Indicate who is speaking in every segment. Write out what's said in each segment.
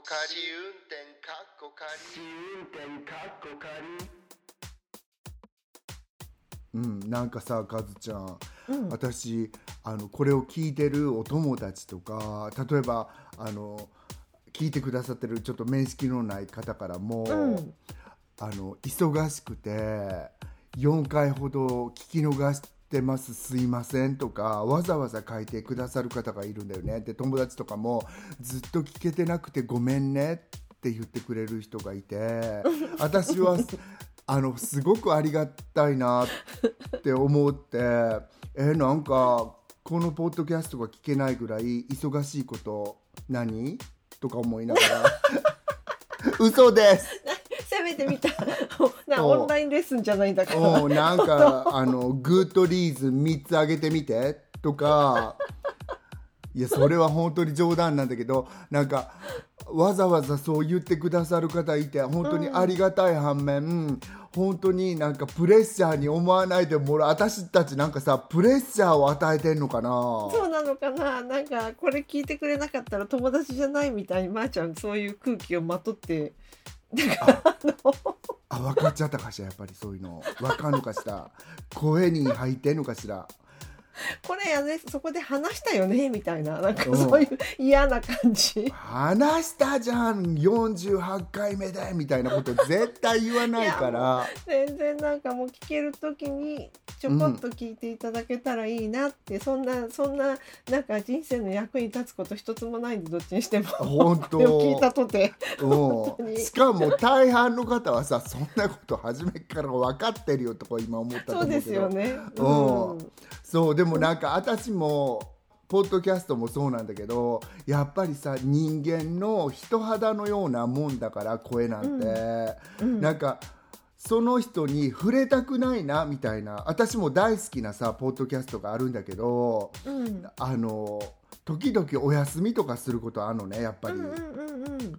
Speaker 1: こ仮運転かっこ仮運転かっこ仮。
Speaker 2: うん、なんかさカズちゃん、
Speaker 3: うん。
Speaker 2: 私あのこれを聞いてるお友達とか例えばあの聞いてくださってるちょっと面識のない方からも、
Speaker 3: うん。
Speaker 2: あの忙しくて4回ほど聞き逃してますすいませんとかわざわざ書いてくださる方がいるんだよね。で友達とかもずっと聞けてなくてごめんねって言ってくれる人がいて 私はあのすごくありがたいなって思ってえなんかこのポッドキャストが聞けないぐらい忙しいこと何？とか思いながら。嘘です。
Speaker 3: 攻めてみた。なオンラインレッスンじゃないんだから。
Speaker 2: おうなんか あの good reasons 3つあげてみてとか。いやそれは本当に冗談なんだけどなんかわざわざそう言ってくださる方いて本当にありがたい反面、本当になんかプレッシャーに思わないでもらう私たちなんかさプレッシャーを与えてんのかな。
Speaker 3: そうなのかな。なんかこれ聞いてくれなかったら友達じゃないみたいにまー、ちゃんそういう空気をまとって
Speaker 2: あ分かっちゃったかしらやっぱりそういうの分かんのかしら。声に入ってんのかしら。
Speaker 3: これやねそこで話したよねみたいな。なんか
Speaker 2: うん。
Speaker 3: そういう嫌な感じ。
Speaker 2: 話したじゃん48回目でみたいなこと絶対言わないから。
Speaker 3: 全然なんかもう聞ける時にちょこっと聞いていただけたらいいなって、そんなそんななんか人生の役に立つこと一つもないんでどっちにしても。
Speaker 2: 本当。
Speaker 3: 聞いたとて。
Speaker 2: しかも大半の方はさそんなこと初めから分かってるよとか今思ったと
Speaker 3: そうで
Speaker 2: 思うけど
Speaker 3: すよね。
Speaker 2: うん。そうでもなんか私もポッドキャストもそうなんだけどやっぱりさ人間の人肌のようなもんだから声なんて、
Speaker 3: うん。
Speaker 2: なんかその人に触れたくないなみたいな。私も大好きなさポッドキャストがあるんだけど
Speaker 3: うん。
Speaker 2: あの時々お休みとかすることあるのねやっぱり。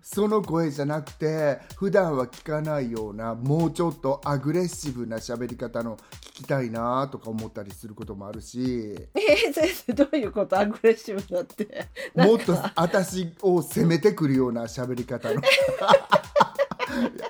Speaker 2: その声じゃなくて普段は聞かないようなもうちょっとアグレッシブな喋り方の聞きたいなとか思ったりすることもあるし
Speaker 3: えー、先生どういうこと？アグレッシブだって。
Speaker 2: もっと私を責めてくるような喋り方の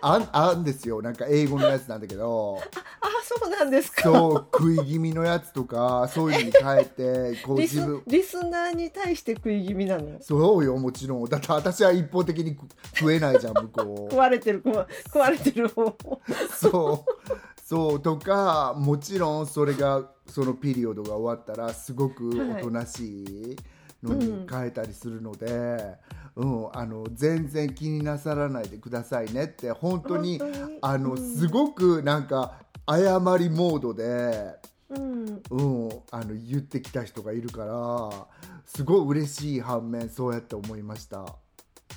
Speaker 2: あんあんですよ。なんか英語のやつなんだけど。
Speaker 3: あそうなんですか。
Speaker 2: そう食い気味のやつとかそういうのに変えてこう
Speaker 3: リス
Speaker 2: 自分。
Speaker 3: リスナーに対して食い気味なの？
Speaker 2: そうよもちろん。だって私は一方的に食えないじゃん向こう。
Speaker 3: 食われてる食わ食われてる方。
Speaker 2: そう。そうとかもちろんそれがそのピリオドが終わったらすごくおとなしいのに変えたりするので、うんあの全然気になさらないでくださいねって本当にあの、
Speaker 3: うん
Speaker 2: すごくなんか謝りモードで、
Speaker 3: うん。
Speaker 2: うん、あの言ってきた人がいるからすごい嬉しい反面そうやって思いました。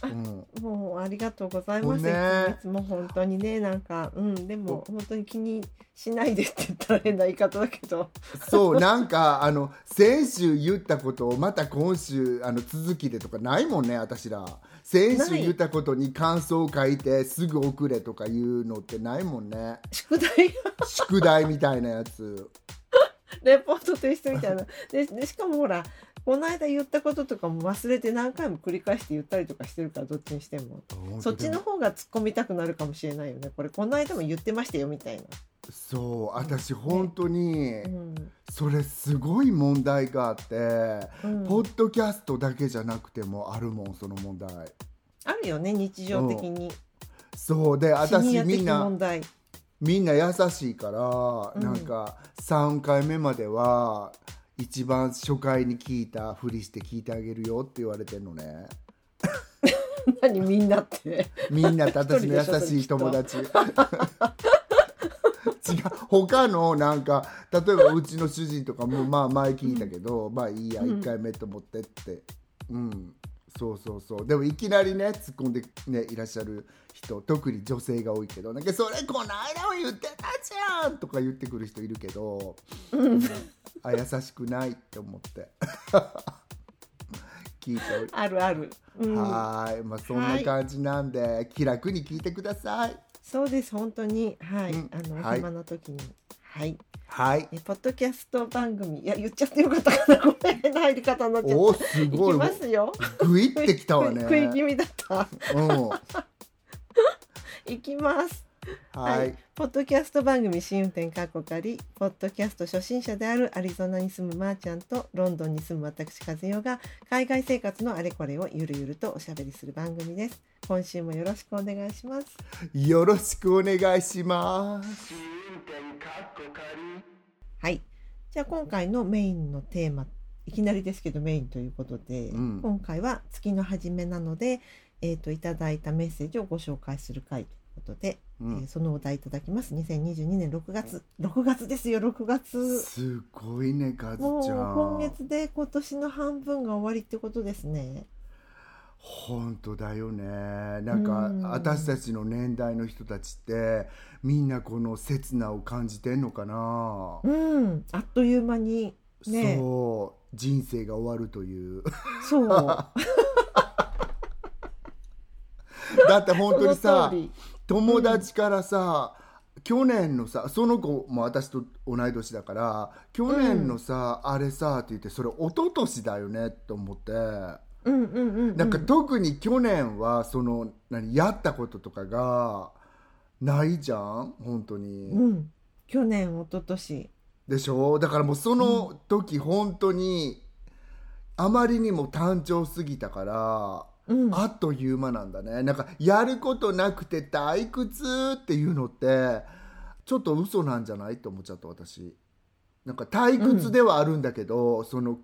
Speaker 2: うん。
Speaker 3: もうありがとうございます。
Speaker 2: ね。
Speaker 3: いつも本当にねなんかうんでも本当に気にしないでって言ったら変な言い方だけど。
Speaker 2: そうなんかあの先週言ったことをまた今週あの続きでとかないもんね私ら。先週言ったことに感想を書いてすぐ送れとかいうのってないもんね。
Speaker 3: 宿題
Speaker 2: 宿題みたいなやつ。
Speaker 3: レポート提出みたいな。ででしかもほらこの間言ったこととかも忘れて何回も繰り返して言ったりとかしてるからどっちにしても。そっちの方が突っ込みたくなるかもしれないよね。これこの間も言ってましたよみたいな、
Speaker 2: そう私本当に
Speaker 3: うん。
Speaker 2: それすごい問題があって、
Speaker 3: うん。
Speaker 2: ポッドキャストだけじゃなくてもあるもんその問題。
Speaker 3: あるよね日常的に。
Speaker 2: そうで私みんなみんな優しいから、
Speaker 3: うん。
Speaker 2: なんか3回目までは一番初回に聞いたふりして聞いてあげるよって言われてんのね。
Speaker 3: 何みんなって。
Speaker 2: みんなと私の優しい友達。違う。他のなんか例えばうちの主人とかもまあ前聞いたけど、まあいいや1回目と思ってって。うんそうそうそう。でもいきなりね突っ込んで、ね、いらっしゃる人特に女性が多いけどなんかそれこの間も言ってたじゃんとか言ってくる人いるけど、あ優しくないって思って。聞いており
Speaker 3: あるある、うん、
Speaker 2: はーい、まあそんな感じなんで、気楽に聞いてください。
Speaker 3: そうです本当に。はい、
Speaker 2: うん。
Speaker 3: あの、
Speaker 2: はい。
Speaker 3: 暇な時にはい。
Speaker 2: はい。
Speaker 3: えポッドキャスト番組。いや言っちゃってよかったかな。ごめん変な入り方になっちゃっ
Speaker 2: おーす
Speaker 3: たい。
Speaker 2: ごい
Speaker 3: きますよ。
Speaker 2: グイってきたわね。
Speaker 3: 食い 気味だった。
Speaker 2: うん。
Speaker 3: いきます。
Speaker 2: はい、
Speaker 3: ポッドキャスト番組試運転カッコ仮ポッドキャスト初心者であるアリゾナに住むまーちゃんとロンドンに住む私和代が海外生活のあれこれをゆるゆるとおしゃべりする番組です。今週もよろしくお願いします。
Speaker 2: よろしくお願いします
Speaker 3: はい。じゃあ今回のメインのテーマいきなりですけどメインということで、
Speaker 2: うん。
Speaker 3: 今回は月の初めなのでえっ、といただいたメッセージをご紹介する回ということで、
Speaker 2: うん。
Speaker 3: えーそのお題いただきます。2022年6月6月ですよ6月。
Speaker 2: すごいねカズ
Speaker 3: もう
Speaker 2: ちゃん。
Speaker 3: 今月で今年の半分が終わりってことですね
Speaker 2: 本当だよね。なんか
Speaker 3: うん。
Speaker 2: 私たちの年代の人たちってみんなこの刹那を感じてんのかな、
Speaker 3: うん。あっという間にね。
Speaker 2: そう。人生が終わるという。
Speaker 3: そう。
Speaker 2: だって本当に
Speaker 3: そ
Speaker 2: さ友達からさ、去年のさその子も私と同い年だから去年のさ、あれさって言ってそれ一昨年だよね？と思って
Speaker 3: うんうんうんうん。
Speaker 2: なんか特に去年はその何やったこととかがないじゃん？本当に、
Speaker 3: うん。去年一昨年。
Speaker 2: でしょ？だからもうその時本当にあまりにも単調すぎたから、
Speaker 3: うん。
Speaker 2: あっという間なんだね。なんかやることなくて退屈っていうのってちょっと嘘なんじゃない？って思っちゃった私。なんか退屈ではあるんだけど、その
Speaker 3: うん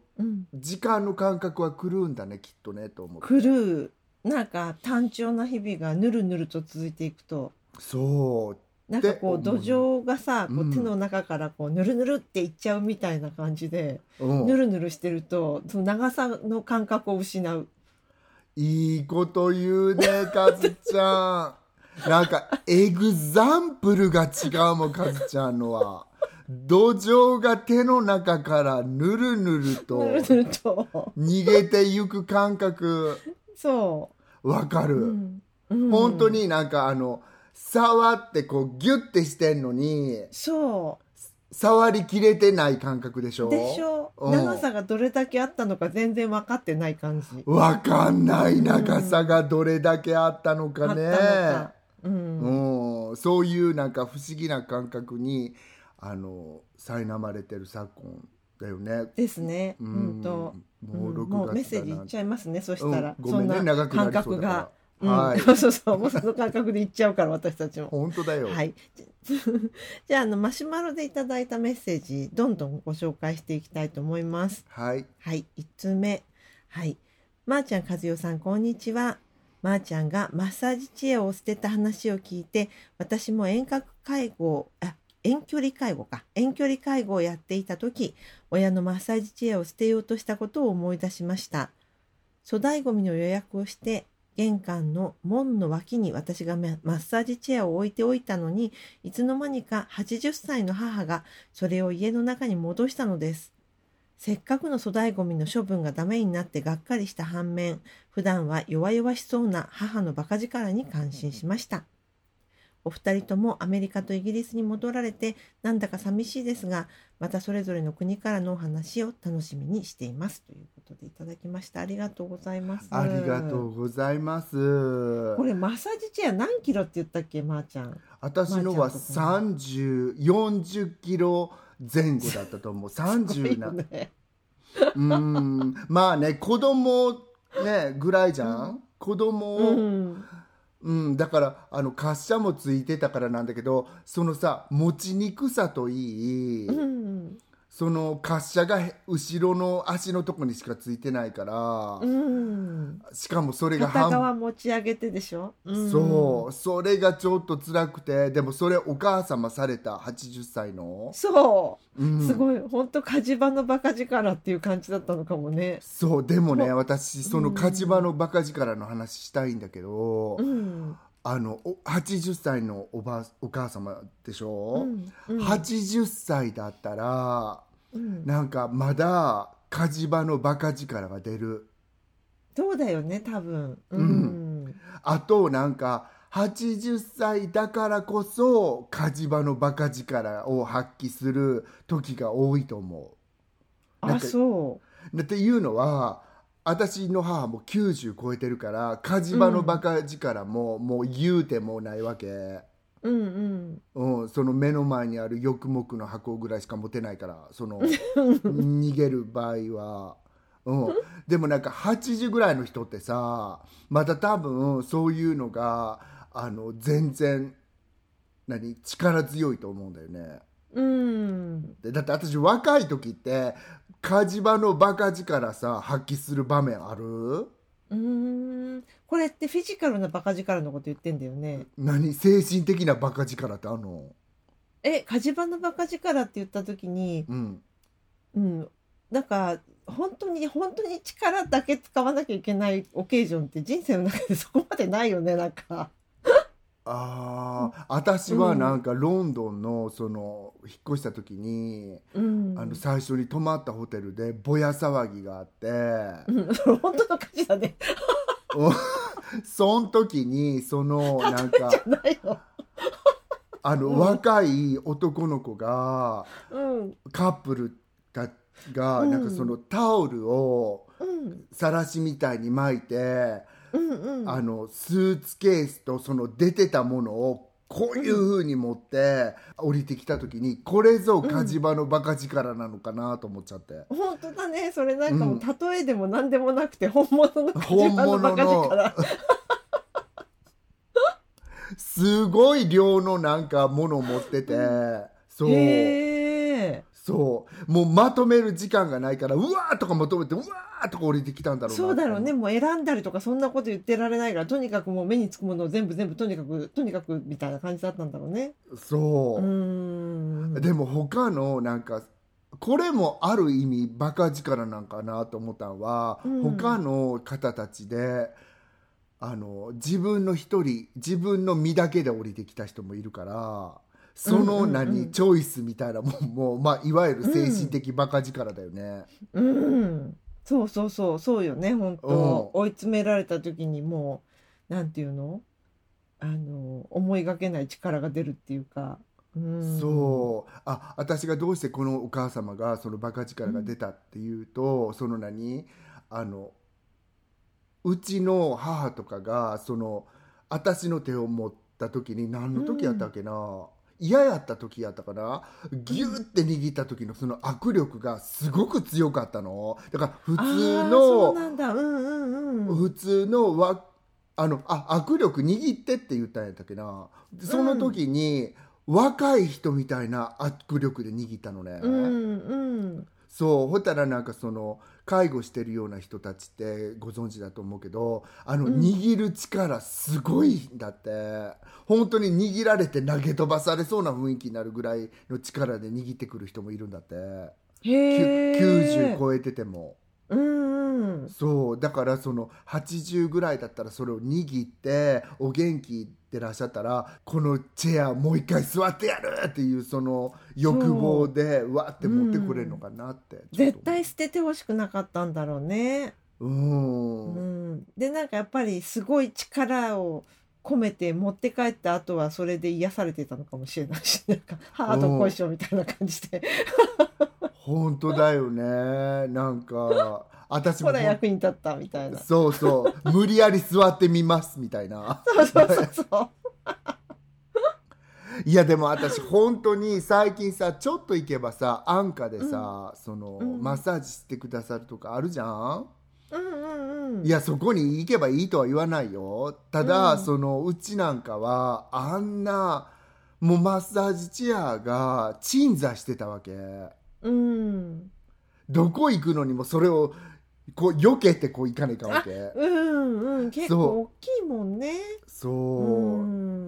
Speaker 2: 時間の感覚は狂うんだねきっとねと思って。
Speaker 3: 狂う。なんか単調な日々がぬるぬると続いていくと。
Speaker 2: そう。
Speaker 3: なんかこう土壌がさこ
Speaker 2: う
Speaker 3: うん。手の中からこうぬるぬるっていっちゃうみたいな感じで、
Speaker 2: うん。
Speaker 3: ぬるぬるしてるとその長さの感覚を失う。
Speaker 2: いいこと言うねカズちゃん。なんかエグザンプルが違うもんカズちゃんのは土壌が手の中からぬるぬると
Speaker 3: ぬるぬると。
Speaker 2: 逃げてゆく感覚。
Speaker 3: そ
Speaker 2: わか
Speaker 3: う、
Speaker 2: る、
Speaker 3: うん。うん。
Speaker 2: 本当になんかあの触ってこうギュッてしてんのに
Speaker 3: そ
Speaker 2: 触りきれてない感覚でしょ？
Speaker 3: うでしょ？
Speaker 2: うん。
Speaker 3: 長さがどれだけあったのか全然分かってない感じ。
Speaker 2: わかんない長さがどれだけあったのかね、
Speaker 3: うん。
Speaker 2: うん、そういうなんか不思議な感覚にあの苛まれてる昨今だよね。
Speaker 3: ですね。
Speaker 2: う
Speaker 3: うんんと、
Speaker 2: もう6月
Speaker 3: うんもうメッセージいっちゃいますね。そしたら、
Speaker 2: うんごめんね長くな
Speaker 3: 感
Speaker 2: りそうだから
Speaker 3: 覚が。うん
Speaker 2: はい
Speaker 3: そう そうそう、もうその感覚でいっちゃうから、私たちも。
Speaker 2: 本当だよ。
Speaker 3: はい。じゃあ、あの、マシュマロでいただいたメッセージ、どんどんご紹介していきたいと思います。
Speaker 2: はい。
Speaker 3: はい、1つ目。はい。まー、ちゃん、和代さん、こんにちは。まー、ちゃんがマッサージチェアを捨てた話を聞いて、私も遠隔介護、あ、遠距離介護か。遠距離介護をやっていた時、親のマッサージチェアを捨てようとしたことを思い出しました。粗大ごみの予約をして、玄関の門の脇に私がマッサージチェアを置いておいたのに、いつの間にか80歳の母がそれを家の中に戻したのです。せっかくの粗大ごみの処分がダメになってがっかりした反面、普段は弱々しそうな母のバカ力に感心しました。お二人ともアメリカとイギリスに戻られてなんだか寂しいですが、またそれぞれの国からのお話を楽しみにしています。ということでいただきました。ありがとうございます。
Speaker 2: ありがとうございます。
Speaker 3: これマッサージチェア何キロって言ったっけ、まー、ちゃん。
Speaker 2: 私のは
Speaker 3: まーちゃんと
Speaker 2: 30、40キロ前後だったと思う。30な。
Speaker 3: ね。
Speaker 2: うん。まあね、子供ね、ぐらいじゃん。子供を、
Speaker 3: うん。
Speaker 2: うん、だからあの滑車もついてたからなんだけどそのさ持ちにくさといい、
Speaker 3: うん。
Speaker 2: その滑車がへ後ろの足のとこにしかついてないから、
Speaker 3: うん。
Speaker 2: しかもそれが
Speaker 3: 片側
Speaker 2: 半
Speaker 3: 持ち上げてでしょ、うん。
Speaker 2: そう。それがちょっと辛くてでもそれお母様された80歳の、
Speaker 3: そう。う、
Speaker 2: ん。
Speaker 3: すごい。本当火事場のバカ力っていう感じだったのかもね。
Speaker 2: そう。でもね
Speaker 3: も
Speaker 2: 私その火事場のバカ力の話したいんだけど、
Speaker 3: うん。
Speaker 2: あのお80歳のおばあお母様でし
Speaker 3: う
Speaker 2: ょ、
Speaker 3: ん。うん。
Speaker 2: 80歳だったら
Speaker 3: うん。
Speaker 2: なんかまだ火事場のバカ力が出る。
Speaker 3: そうだよね多分。う
Speaker 2: うん。あとなんか80歳だからこそ火事場のバカ力を発揮する時が多いと思なん
Speaker 3: あ
Speaker 2: か
Speaker 3: そう。
Speaker 2: だっていうのは私の母も90超えてるから火事場のバカ力ももう言うてもないわけ、
Speaker 3: ううんうん。
Speaker 2: うん、その目の前にある翼木の箱ぐらいしか持てないからその 逃げる場合は、うん、でもなんか80ぐらいの人ってさまた多分そういうのがあの全然何力強いと思うんだよね。
Speaker 3: うん。
Speaker 2: でだって私若い時って火事場のバカ力さ発揮する場面ある？
Speaker 3: うーんこれってフィジカルなバカ力のこと言ってんだよね。
Speaker 2: 何？精神的なバカ力ってあんの？
Speaker 3: え火事場のバカ力って言った時に
Speaker 2: うん。
Speaker 3: うん。なんか本当に本当に力だけ使わなきゃいけないオケージョンって人生の中でそこまでないよねなんか。
Speaker 2: ああ私はなんかロンドンのその引っ越した時に、
Speaker 3: うん。
Speaker 2: あの最初に泊まったホテルでぼや騒ぎがあって、
Speaker 3: うん。本当の火事だね
Speaker 2: その時にそのなんかあの、
Speaker 3: うん。
Speaker 2: 若い男の子が
Speaker 3: うん。
Speaker 2: カップルたが
Speaker 3: うん。
Speaker 2: なんかそのタオルを
Speaker 3: うん。
Speaker 2: さらしみたいに巻いて、
Speaker 3: うんうん。
Speaker 2: あのスーツケースとその出てたものをこういう風に持って降りてきた時にこれぞ火事場のバカ力なのかなと思っちゃって、
Speaker 3: 本当だね。それなんかも
Speaker 2: う
Speaker 3: う例えでも何でもなくて本物の火事場のバカ力。
Speaker 2: すごい量のなんかものを持ってて。そうそう。もうまとめる時間がないからうわーとかまとめてうわーとか降りてきたんだろうな。
Speaker 3: そうだろうね。もう選んだりとかそんなこと言ってられないからとにかくもう目につくものを全部全部とにかくとにかくみたいな感じだったんだろうね。
Speaker 2: そう。う、
Speaker 3: ーん。
Speaker 2: でも他のなんかこれもある意味バカ力なんかなと思ったのは、
Speaker 3: うん。
Speaker 2: 他の方たちであの自分の一人自分の身だけで降りてきた人もいるからその
Speaker 3: うんうんうん。
Speaker 2: 何、チョイスみたいなもんも、まあ、いわゆる精神的バカ力だよね。
Speaker 3: うん。そうそうそう。そうよね本当
Speaker 2: うん。
Speaker 3: 追い詰められた時にもうなんていうの？あの思いがけない力が出るっていうか。うん。
Speaker 2: そう。あ私がどうしてこのお母様がそのバカ力が出たっていうと、その何？あのうちの母とかがその私の手を持った時に何の時やったっけな、嫌やった時やったかな？ギュッて握った時のその握力がすごく強かったの。だから普
Speaker 3: あ
Speaker 2: 通
Speaker 3: ーそうんだ。うんうんうん。
Speaker 2: 普通のわあのあ握力握ってって言ったんやったっけな？その時に、若い人みたいな握力で握ったのね、
Speaker 3: うんうん。
Speaker 2: そうほったらなんかその介護してるような人たちってご存知だと思うけどあの、
Speaker 3: うん。
Speaker 2: 握る力すごいんだって。本当に握られて投げ飛ばされそうな雰囲気になるぐらいの力で握ってくる人もいるんだって、きゅ
Speaker 3: へえ
Speaker 2: 90超えてても。
Speaker 3: うんうん。
Speaker 2: そうだからその80ぐらいだったらそれを握ってお元気でらっしゃったらこのチェアもう一回座ってやるっていうその欲望でわって持ってこれるのかなって、ちょっと
Speaker 3: 絶対捨ててほしくなかったんだろうね。
Speaker 2: うん、
Speaker 3: うん。でなんかやっぱりすごい力を込めて持って帰った後はそれで癒されてたのかもしれないしなんか ハートこいしょみたいな感じで。
Speaker 2: 本当だよね。なんか私も。
Speaker 3: ほら役に立ったみたいな。そ
Speaker 2: そうそう。無理やり座ってみますみたいな。
Speaker 3: うそうそうそう。
Speaker 2: いやでも私本当に最近さちょっと行けばさ安価でさ、その、
Speaker 3: うん。
Speaker 2: マッサージしてくださるとかあるじゃん？
Speaker 3: うんうんうん。
Speaker 2: いやそこに行けばいいとは言わないよ。ただ、
Speaker 3: うん。
Speaker 2: そのうちなんかはあんなもうマッサージチェアが鎮座してたわけ。
Speaker 3: うん。
Speaker 2: どこ行くのにもそれをこう避けてこう行かないかんわけ。
Speaker 3: うんうん。結構大きいもんね。
Speaker 2: そう、
Speaker 3: う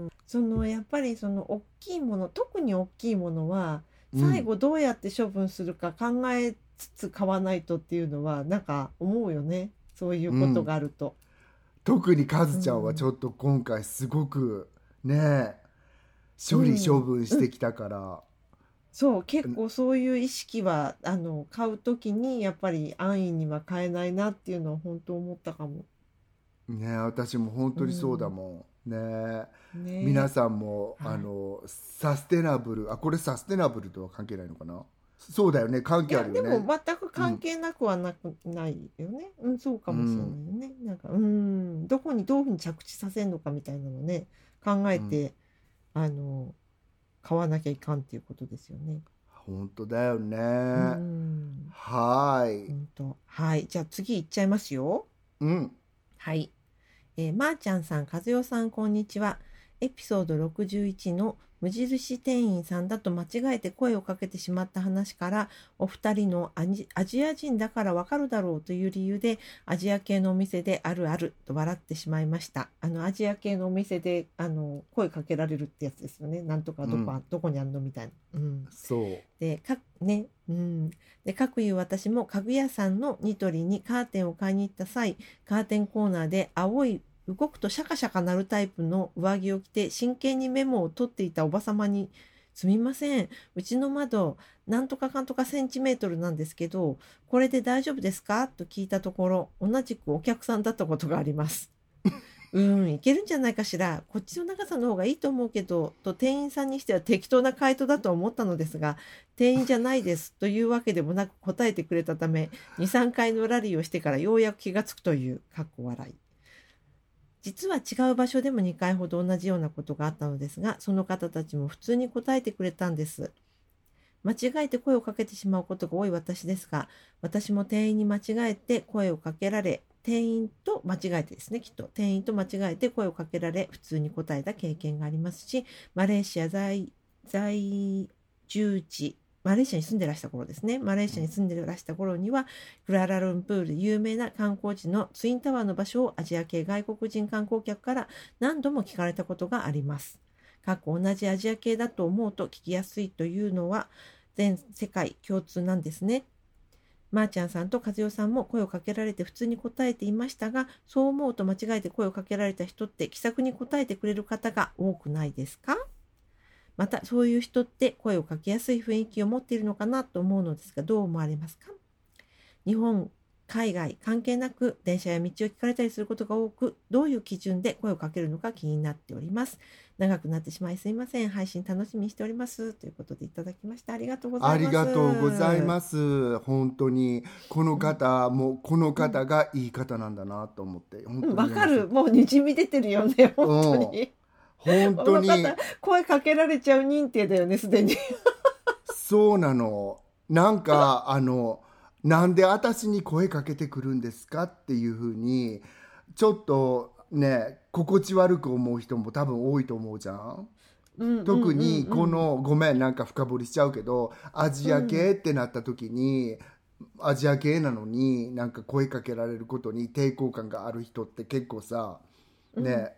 Speaker 3: ん。そのやっぱりその大きいもの特に大きいものは最後どうやって処分するか考えつつ買わないとっていうのはなんか思うよね。そういうことがあると。
Speaker 2: 特にカズちゃんはちょっと今回すごくね処理処分してきたから、
Speaker 3: そう結構そういう意識はあの買う時にやっぱり安易には買えないなっていうのは本当思ったかも。
Speaker 2: ね私も本当にそうだもん、ね。
Speaker 3: ね。
Speaker 2: 皆さんも、
Speaker 3: はい。
Speaker 2: あのサステナブルあこれサステナブルとは関係ないのかな？そうだよね。関係あるよね。
Speaker 3: も全く関係なくはなく、ないよね。うん、そうかもしれないよね。なんか、うん、どこにどういうふうに着地させるのかみたいなのね、考えて、あの、買わなきゃいかんっていうことですよね。
Speaker 2: 本当だよね、
Speaker 3: うん。
Speaker 2: はーい
Speaker 3: 本当。はい。じゃあ次行っちゃいますよ。
Speaker 2: うん
Speaker 3: はい。えー、まー、ちゃんさん、和代さん、こんにちは。エピソード61の無印店員さんだと間違えて声をかけてしまった話から、お二人のアジアジア人だからわかるだろうという理由で、アジア系のお店であるあると笑ってしまいました。あの、アジア系のお店で、あの、声かけられるってやつですよね。なんとかどこ、
Speaker 2: うん
Speaker 3: どこにあるのみたいな。うん。
Speaker 2: そう
Speaker 3: でかねうんでかくいう私も家具屋さんのニトリにカーテンを買いに行った際カーテンコーナーで青い動くとシャカシャカなるタイプの上着を着て真剣にメモを取っていたおばさまに「すみませんうちの窓なんとかかんとかセンチメートルなんですけどこれで大丈夫ですか?」と聞いたところ同じくお客さんだったことがあります。うん、いけるんじゃないかしら。こっちの長さの方がいいと思うけど、と店員さんにしては適当な回答だと思ったのですが、店員じゃないですというわけでもなく答えてくれたため、2、3回のラリーをしてからようやく気がつくという、かっこ笑い。実は違う場所でも2回ほど同じようなことがあったのですが、その方たちも普通に答えてくれたんです。間違えて声をかけてしまうことが多い私ですが、私も店員に間違えて声をかけられ、店員と間違えてですね、きっと。店員と間違えて声をかけられ、普通に答えた経験がありますし、マレーシア在在住地、マレーシアに住んでらした頃ですね。マレーシアに住んでらした頃には、クララルンプールで有名な観光地のツインタワーの場所をアジア系外国人観光客から何度も聞かれたことがあります。過去同じアジア系だと思うと聞きやすいというのは全世界共通なんですね。まー、ちゃんさんと和代さんも声をかけられて普通に答えていましたが、そう思うと間違えて声をかけられた人って気さくに答えてくれる方が多くないですか？またそういう人って声をかけやすい雰囲気を持っているのかなと思うのですがどう思われますか？日本海外関係なく電車や道を聞かれたりすることが多くどういう基準で声をかけるのか気になっております。長くなってしまいすいません。配信楽しみにしております。ということでいただきましたありがとうござ
Speaker 2: あり
Speaker 3: います。
Speaker 2: がとうございます。本当に。この方もこの方がいい方なんだなと思って。本当に。
Speaker 3: うん。わかる。もうにじみ出てるよね。本当に
Speaker 2: 本当に。
Speaker 3: 声かけられちゃう認定だよねすでに。
Speaker 2: そうなの。なんか あのなんで私に声かけてくるんですかっていうふうにちょっとね心地悪く思う人も多分多いと思うじゃん。特にこのごめんなんか深掘りしちゃうけどアジア系ってなった時に、アジア系なのになんか声かけられることに抵抗感がある人って結構さね、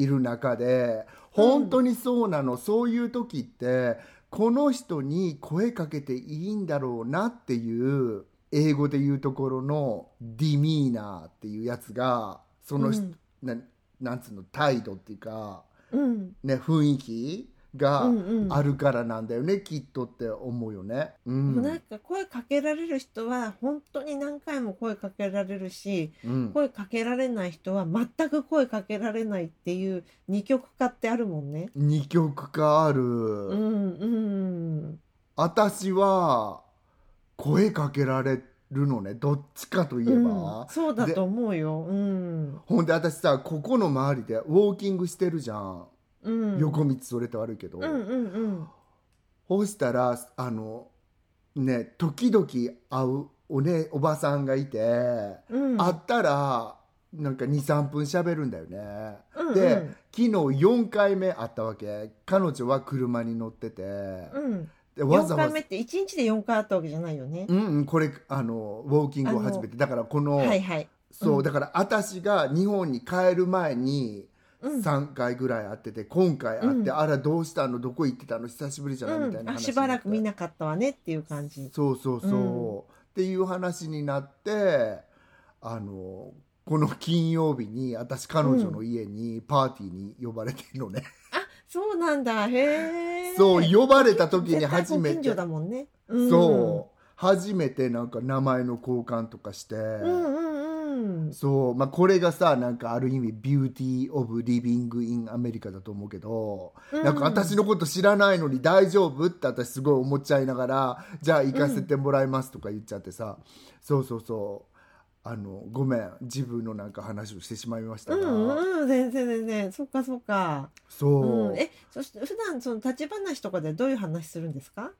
Speaker 2: いる中で本当にそうなの、そういう時ってこの人に声かけていいんだろうなっていう英語で言うところのディミーナーっていうやつがその人、
Speaker 3: うん。
Speaker 2: ななんつうの態度っていうか、
Speaker 3: うん。
Speaker 2: ね、雰囲気が
Speaker 3: うんうん。
Speaker 2: あるからなんだよね、きっとって思うよね。うん。
Speaker 3: なんか声かけられる人は本当に何回も声かけられるし
Speaker 2: うん。
Speaker 3: 声かけられない人は全く声かけられないっていう二極化ってあるもんね。
Speaker 2: 二極化ある、
Speaker 3: うんうん。
Speaker 2: 私は声かけられるのねどっちかといえ
Speaker 3: うん。
Speaker 2: ば、
Speaker 3: そうだと思うよ。うん。
Speaker 2: ほんで私さここの周りでウォーキングしてるじゃん、
Speaker 3: うん、
Speaker 2: 横道それて悪いけど、
Speaker 3: うんうんうん。
Speaker 2: そうしたらあのね時々会うお,、ね、おばさんがいて、
Speaker 3: うん。
Speaker 2: 会ったらなんか23分喋るんだよね、
Speaker 3: うんうん。
Speaker 2: で昨日4回目会ったわけ。彼女は車に乗ってて、
Speaker 3: うん。
Speaker 2: でわ
Speaker 3: 4
Speaker 2: ざわざ。
Speaker 3: 回目って1日で4回あったわけじゃないよね。
Speaker 2: うんうん、これあのウォーキングを始めて。だからこの、
Speaker 3: はいはい。
Speaker 2: そう、
Speaker 3: うん。
Speaker 2: だから私が日本に帰る前に
Speaker 3: うん
Speaker 2: 3回ぐらい会ってて、今回会って、
Speaker 3: うん。
Speaker 2: あらどうしたの？どこ行ってたの？久しぶりじゃない、みたい
Speaker 3: うん、
Speaker 2: な
Speaker 3: しばらく見
Speaker 2: な
Speaker 3: なかったわねっていう感じ。
Speaker 2: そうそうそう、
Speaker 3: うん
Speaker 2: っていう話になってあのこの金曜日に私彼女の家にパーティーに呼ばれてるのね、
Speaker 3: あそうなんだ。へえ。
Speaker 2: そう呼ばれた時に初めて。
Speaker 3: ご近所だもんね。うん。
Speaker 2: そう。初めてなんか名前の交換とかして、
Speaker 3: うんうんうん。うん
Speaker 2: そう、まあ、これがさなんかある意味 beauty of living in America だと思うけど、
Speaker 3: うん。
Speaker 2: なんか私のこと知らないのに大丈夫って私すごい思っちゃいながらじゃあ行かせてもらいますとか言っちゃってさ、そうそうそう。あのごめん。自分のなんか話をしてしまいました
Speaker 3: う
Speaker 2: が、
Speaker 3: んうん。全然全然。そっかそっか。
Speaker 2: そう、
Speaker 3: うん、えそして普段その立ち話とかでどういう話するんですか？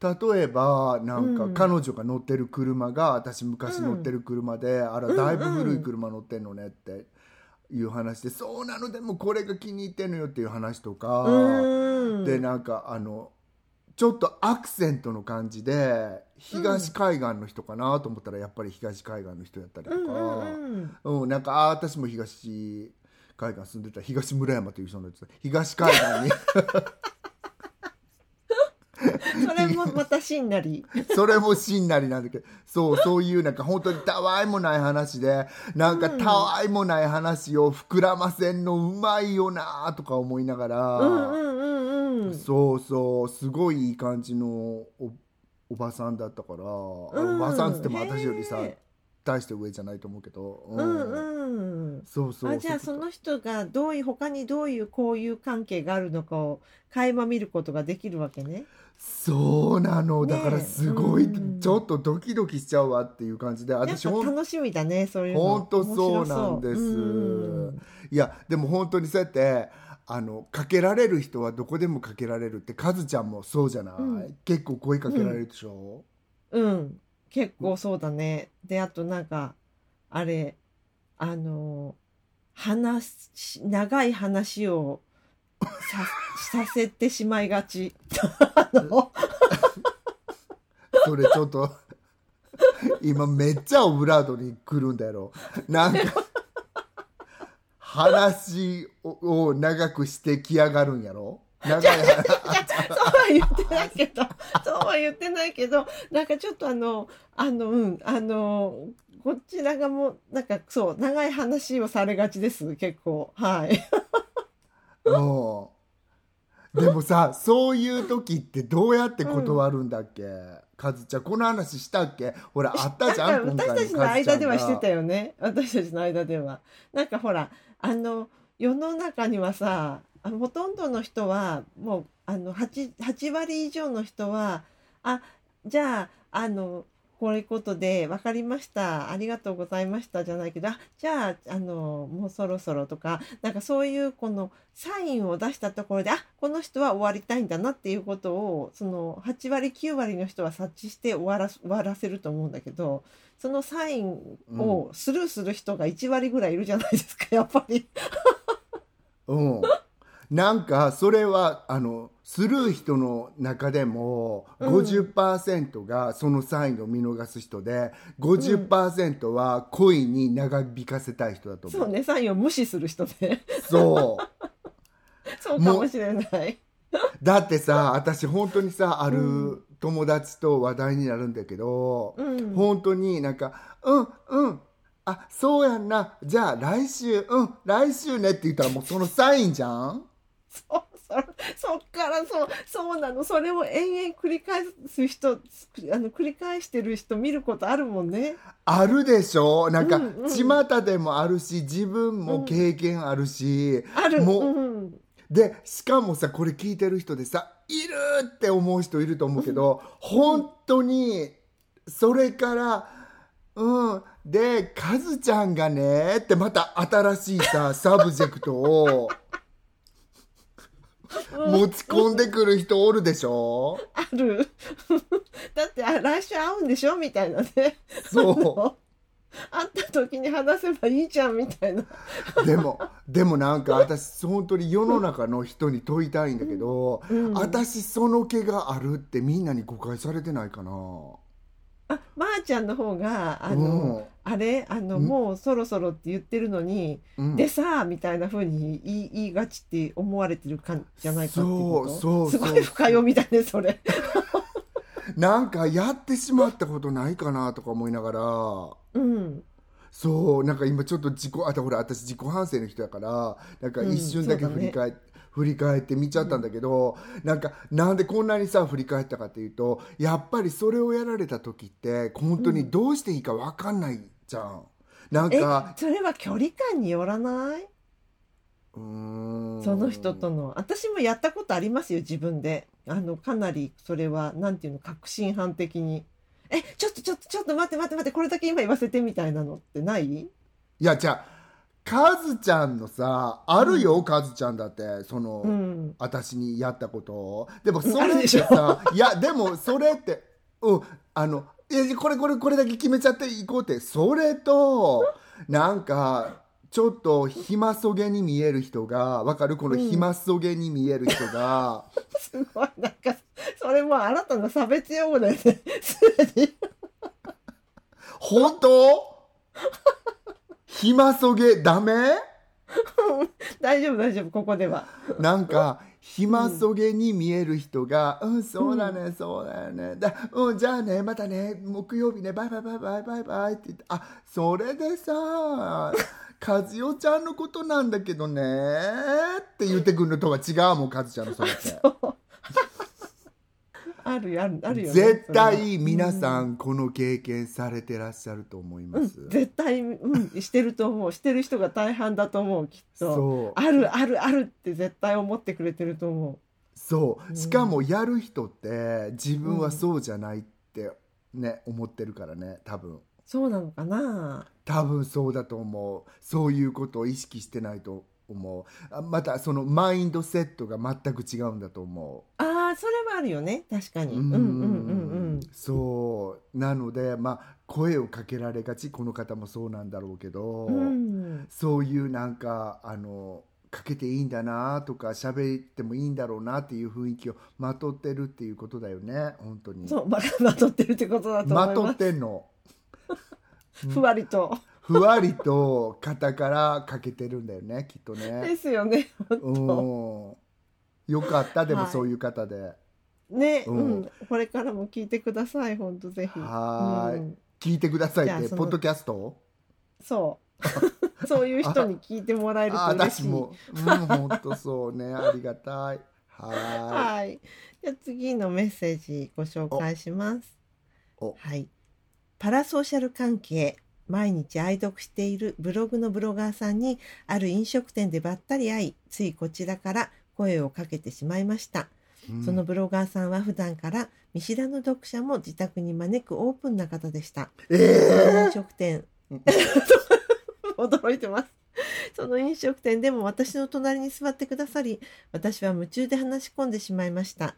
Speaker 2: 例えばなんか
Speaker 3: うん。
Speaker 2: 彼女が乗ってる車が私昔乗ってる車で、あらだいぶ古い車乗ってんのねっていう話で、そうなのでもこれが気に入ってんのよっていう話とか、
Speaker 3: うん。
Speaker 2: でなんかあのちょっとアクセントの感じで東海岸の人かなと思ったらやっぱり東海岸の人やったりとか、
Speaker 3: うん
Speaker 2: なんかあー私も東海岸住んでた東村山という人のやつ東海岸に
Speaker 3: それもまたしんなり。
Speaker 2: それもしんなりなんだけどそうそういうなんか本当にたわいもない話でなんかたわいもない話を膨らませんのうまいよなとか思いながら、
Speaker 3: うんうんうんうん。
Speaker 2: そうそうすごいいい感じのおおばさんだったから、
Speaker 3: うん。
Speaker 2: おばさんっつっても私よりさ
Speaker 3: へ
Speaker 2: 大して上じゃないと思うけど、
Speaker 3: ーうんうん
Speaker 2: そうそう。
Speaker 3: あじゃあその人がどういう他にどういう交友関係があるのかを垣間見ることができるわけね。
Speaker 2: そうなの。だからすごい、
Speaker 3: うん。
Speaker 2: ちょっとドキドキしちゃうわっていう感じで私
Speaker 3: 楽しみだねそういうの。
Speaker 2: ほんとそうなんです。
Speaker 3: う。ん。
Speaker 2: いやでも本当にそうやってあのかけられる人はどこでもかけられるってカズちゃんもそうじゃない、
Speaker 3: うん。
Speaker 2: 結構声かけられるでしょ、
Speaker 3: うん、結構そうだね。であとなんかあれあの話長い話をささせてしまいがち。あ の
Speaker 2: それちょっと今めっちゃオブラートに来るんだやろなんか話をを長くしてきやがるんやろ長い話
Speaker 3: そうは言ってないけど、そうは言ってないけど、なんかちょっとあの、あの、うん、あの、こちらがもう、なんかそう、長い話をされがちです、結構。はい。
Speaker 2: うんでもさそういう時ってどうやって断るんだっけ、カズちゃんこの話したっけ？ほら あったじゃん
Speaker 3: 私たちの間ではしてた
Speaker 2: よ
Speaker 3: よね。私たちの間では。なんかほら、あの、世の中にはさ、ほとんどの人は、もう、あの、8、8割以上の人は、あ、じゃあ、あの、こういうことで分かりました。ありがとうございましたじゃないけど、あじゃあ、あの、もうそろそろとか、なんかそういうこのサインを出したところで、あ、この人は終わりたいんだなっていうことを、その8割、9割の人は察知して終わら終わらせると思うんだけど、そのサインをスルーする人が1割ぐらいいるじゃないですか、やっぱり。
Speaker 2: うんなんかそれはあのスルー人の中でも
Speaker 3: うん
Speaker 2: 50%がそのサインを見逃す人で50%は恋に長引かせたい人だと思う、
Speaker 3: そうね、サインを無視する人で。
Speaker 2: そう
Speaker 3: そうかもしれない。
Speaker 2: だってさ私本当にさあ
Speaker 3: う
Speaker 2: る友達と話題になるんだけど、
Speaker 3: うん。
Speaker 2: 本当になんか「うんうんあそうやんなじゃあ来週うん来週ね」って言ったらもうそのサインじゃん？
Speaker 3: そう そっからそうそうなの。それを延々繰り返す人あの繰り返してる人見ることあるもんね。
Speaker 2: あるでしょ？なんか
Speaker 3: うんうん。
Speaker 2: 巷でもあるし自分も経験あるし、
Speaker 3: ある。
Speaker 2: もう
Speaker 3: うん
Speaker 2: でしかもさこれ聞いてる人でさいるって思う人いると思うけど、本当にそれからうん。でカズちゃんがねってまた新しいさ subject を持ち込んでくる人おるでしょ？
Speaker 3: ある。だってあ来週会うんでしょ？みたいなね。
Speaker 2: そ
Speaker 3: 会った時に話せばいいじゃんみたいな。
Speaker 2: うでもでもなんか私本当に世の中の人に問いたいんだけど、
Speaker 3: うん。
Speaker 2: 私その気があるってみんなに誤解されてないかな？
Speaker 3: あまー、ちゃんの方があ
Speaker 2: う
Speaker 3: の、
Speaker 2: ん。
Speaker 3: あれ？あの
Speaker 2: うん。
Speaker 3: もうそろそろって言ってるのに、
Speaker 2: うん。
Speaker 3: でさみたいな風に言い言いがちって思われてるかんじゃないかって
Speaker 2: そうそう
Speaker 3: すごい深読みだねそれ。
Speaker 2: なんかやってしまったことないかなとか思いながら。
Speaker 3: うん。
Speaker 2: そうなんか今ちょっと自己あとほら私自己反省の人やからなんか一瞬だけ振り返って、振り返って見ちゃったんだけど、なんかなんでこんなにさ振り返ったかっていうとやっぱりそれをやられた時って本当にどうしていいか分かんないじゃん。
Speaker 3: え
Speaker 2: なんか
Speaker 3: それは距離感によらない？その人との。私もやったことありますよ自分で。あのかなりそれはなんていうの確信犯的に。えちょっとちょっとちょっと待って待って待ってこれだけ今言わせてみたいなのってない？
Speaker 2: いやじゃあカズちゃんのさあるよ、カズちゃんだってその、
Speaker 3: うん。
Speaker 2: 私にやったことを。でも それってさいやでもそれってうんあのいやこれこれこれだけ決めちゃっていこうってそれとなんかちょっと暇そげに見える人がわかる？この暇そげに見える人が、
Speaker 3: すごいなんかそれもう新たな差別用語だよね。すでに。
Speaker 2: 本当？暇そげダメ？
Speaker 3: 大丈夫大丈夫ここでは。
Speaker 2: なんか暇そげに見える人が「うん、そうだね、そうだよね。だうんじゃあねまたね木曜日ねバイバイバイバイバイバイ」って言って「あそれでさ 和代ちゃんのことなんだけどね」って言ってくるのとは違うもん和ちゃんのそれって。
Speaker 3: あるあるあるよね
Speaker 2: 絶対皆さんこの経験されてらっしゃると思います。
Speaker 3: うん、絶対、うん、してると思う。してる人が大半だと思うきっと。
Speaker 2: そう。
Speaker 3: あるあるあるって絶対思ってくれてると思
Speaker 2: そう。しかもやる人って自分はそうじゃないってね思ってるからね多分。
Speaker 3: うそうなのかな？
Speaker 2: 多分そうだと思う。そういうことを意識してないと思う。あまたそのマインドセットが全く違うんだと思う。
Speaker 3: ああそれはあるよね。確かに。うん。うんうんうん
Speaker 2: そう。なのでまあ声をかけられがち。この方もそうなんだろうけど、
Speaker 3: うん。
Speaker 2: そういうなんかあのかけていいんだなとか喋ってもいいんだろうなっていう雰囲気をまとってるっていうことだよね。本当に。
Speaker 3: そうま まとってるってことだと思
Speaker 2: ま
Speaker 3: います。
Speaker 2: とってんの。
Speaker 3: ふわりと。
Speaker 2: ふわりと肩からかけてるんだよねきっと
Speaker 3: で
Speaker 2: ね
Speaker 3: すよね
Speaker 2: うんよかったでも
Speaker 3: はい
Speaker 2: そういう方で、
Speaker 3: ね、
Speaker 2: う
Speaker 3: うん。ん、これからも聞いてください本当ぜひ。
Speaker 2: はーい。
Speaker 3: うん。
Speaker 2: 聞いてくださいってポッドキャスト？
Speaker 3: そう。そういう人に聞いてもらえると
Speaker 2: あ
Speaker 3: 嬉しい。
Speaker 2: 私も。うん本当そうね。ありがたい。は
Speaker 3: はい。じゃあ次のメッセージご紹介します。
Speaker 2: お。
Speaker 3: はい。パラソーシャル関係。毎日愛読しているブログのブロガーさんにある飲食店でばったり会い、ついこちらから声をかけてしまいました。そのブロガーさんは普段から見知らぬ読者も自宅に招くオープンな方でした。
Speaker 2: え
Speaker 3: 飲食店。驚いてます。その飲食店でも私の隣に座ってくださり私は夢中で話し込んでしまいました。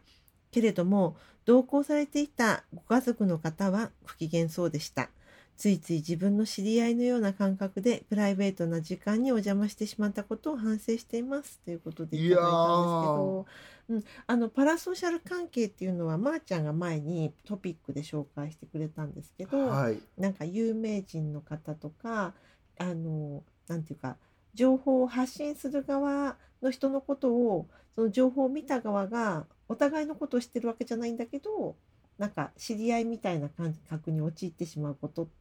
Speaker 3: けれども同行されていたご家族の方は不機嫌そうでしたついつい自分の知り合いのような感覚でプライベートな時間にお邪魔してしまったことを反省しています。ということでいただいたんですけど、うん、あのパラソーシャル関係っていうのはまー、ちゃんが前にトピックで紹介してくれたんですけど、
Speaker 2: はい。
Speaker 3: なんか有名人の方とかあのなんていうか情報を発信する側の人のことをその情報を見た側がお互いのことを知ってるわけじゃないんだけどなんか知り合いみたいな感覚に陥ってしまうことって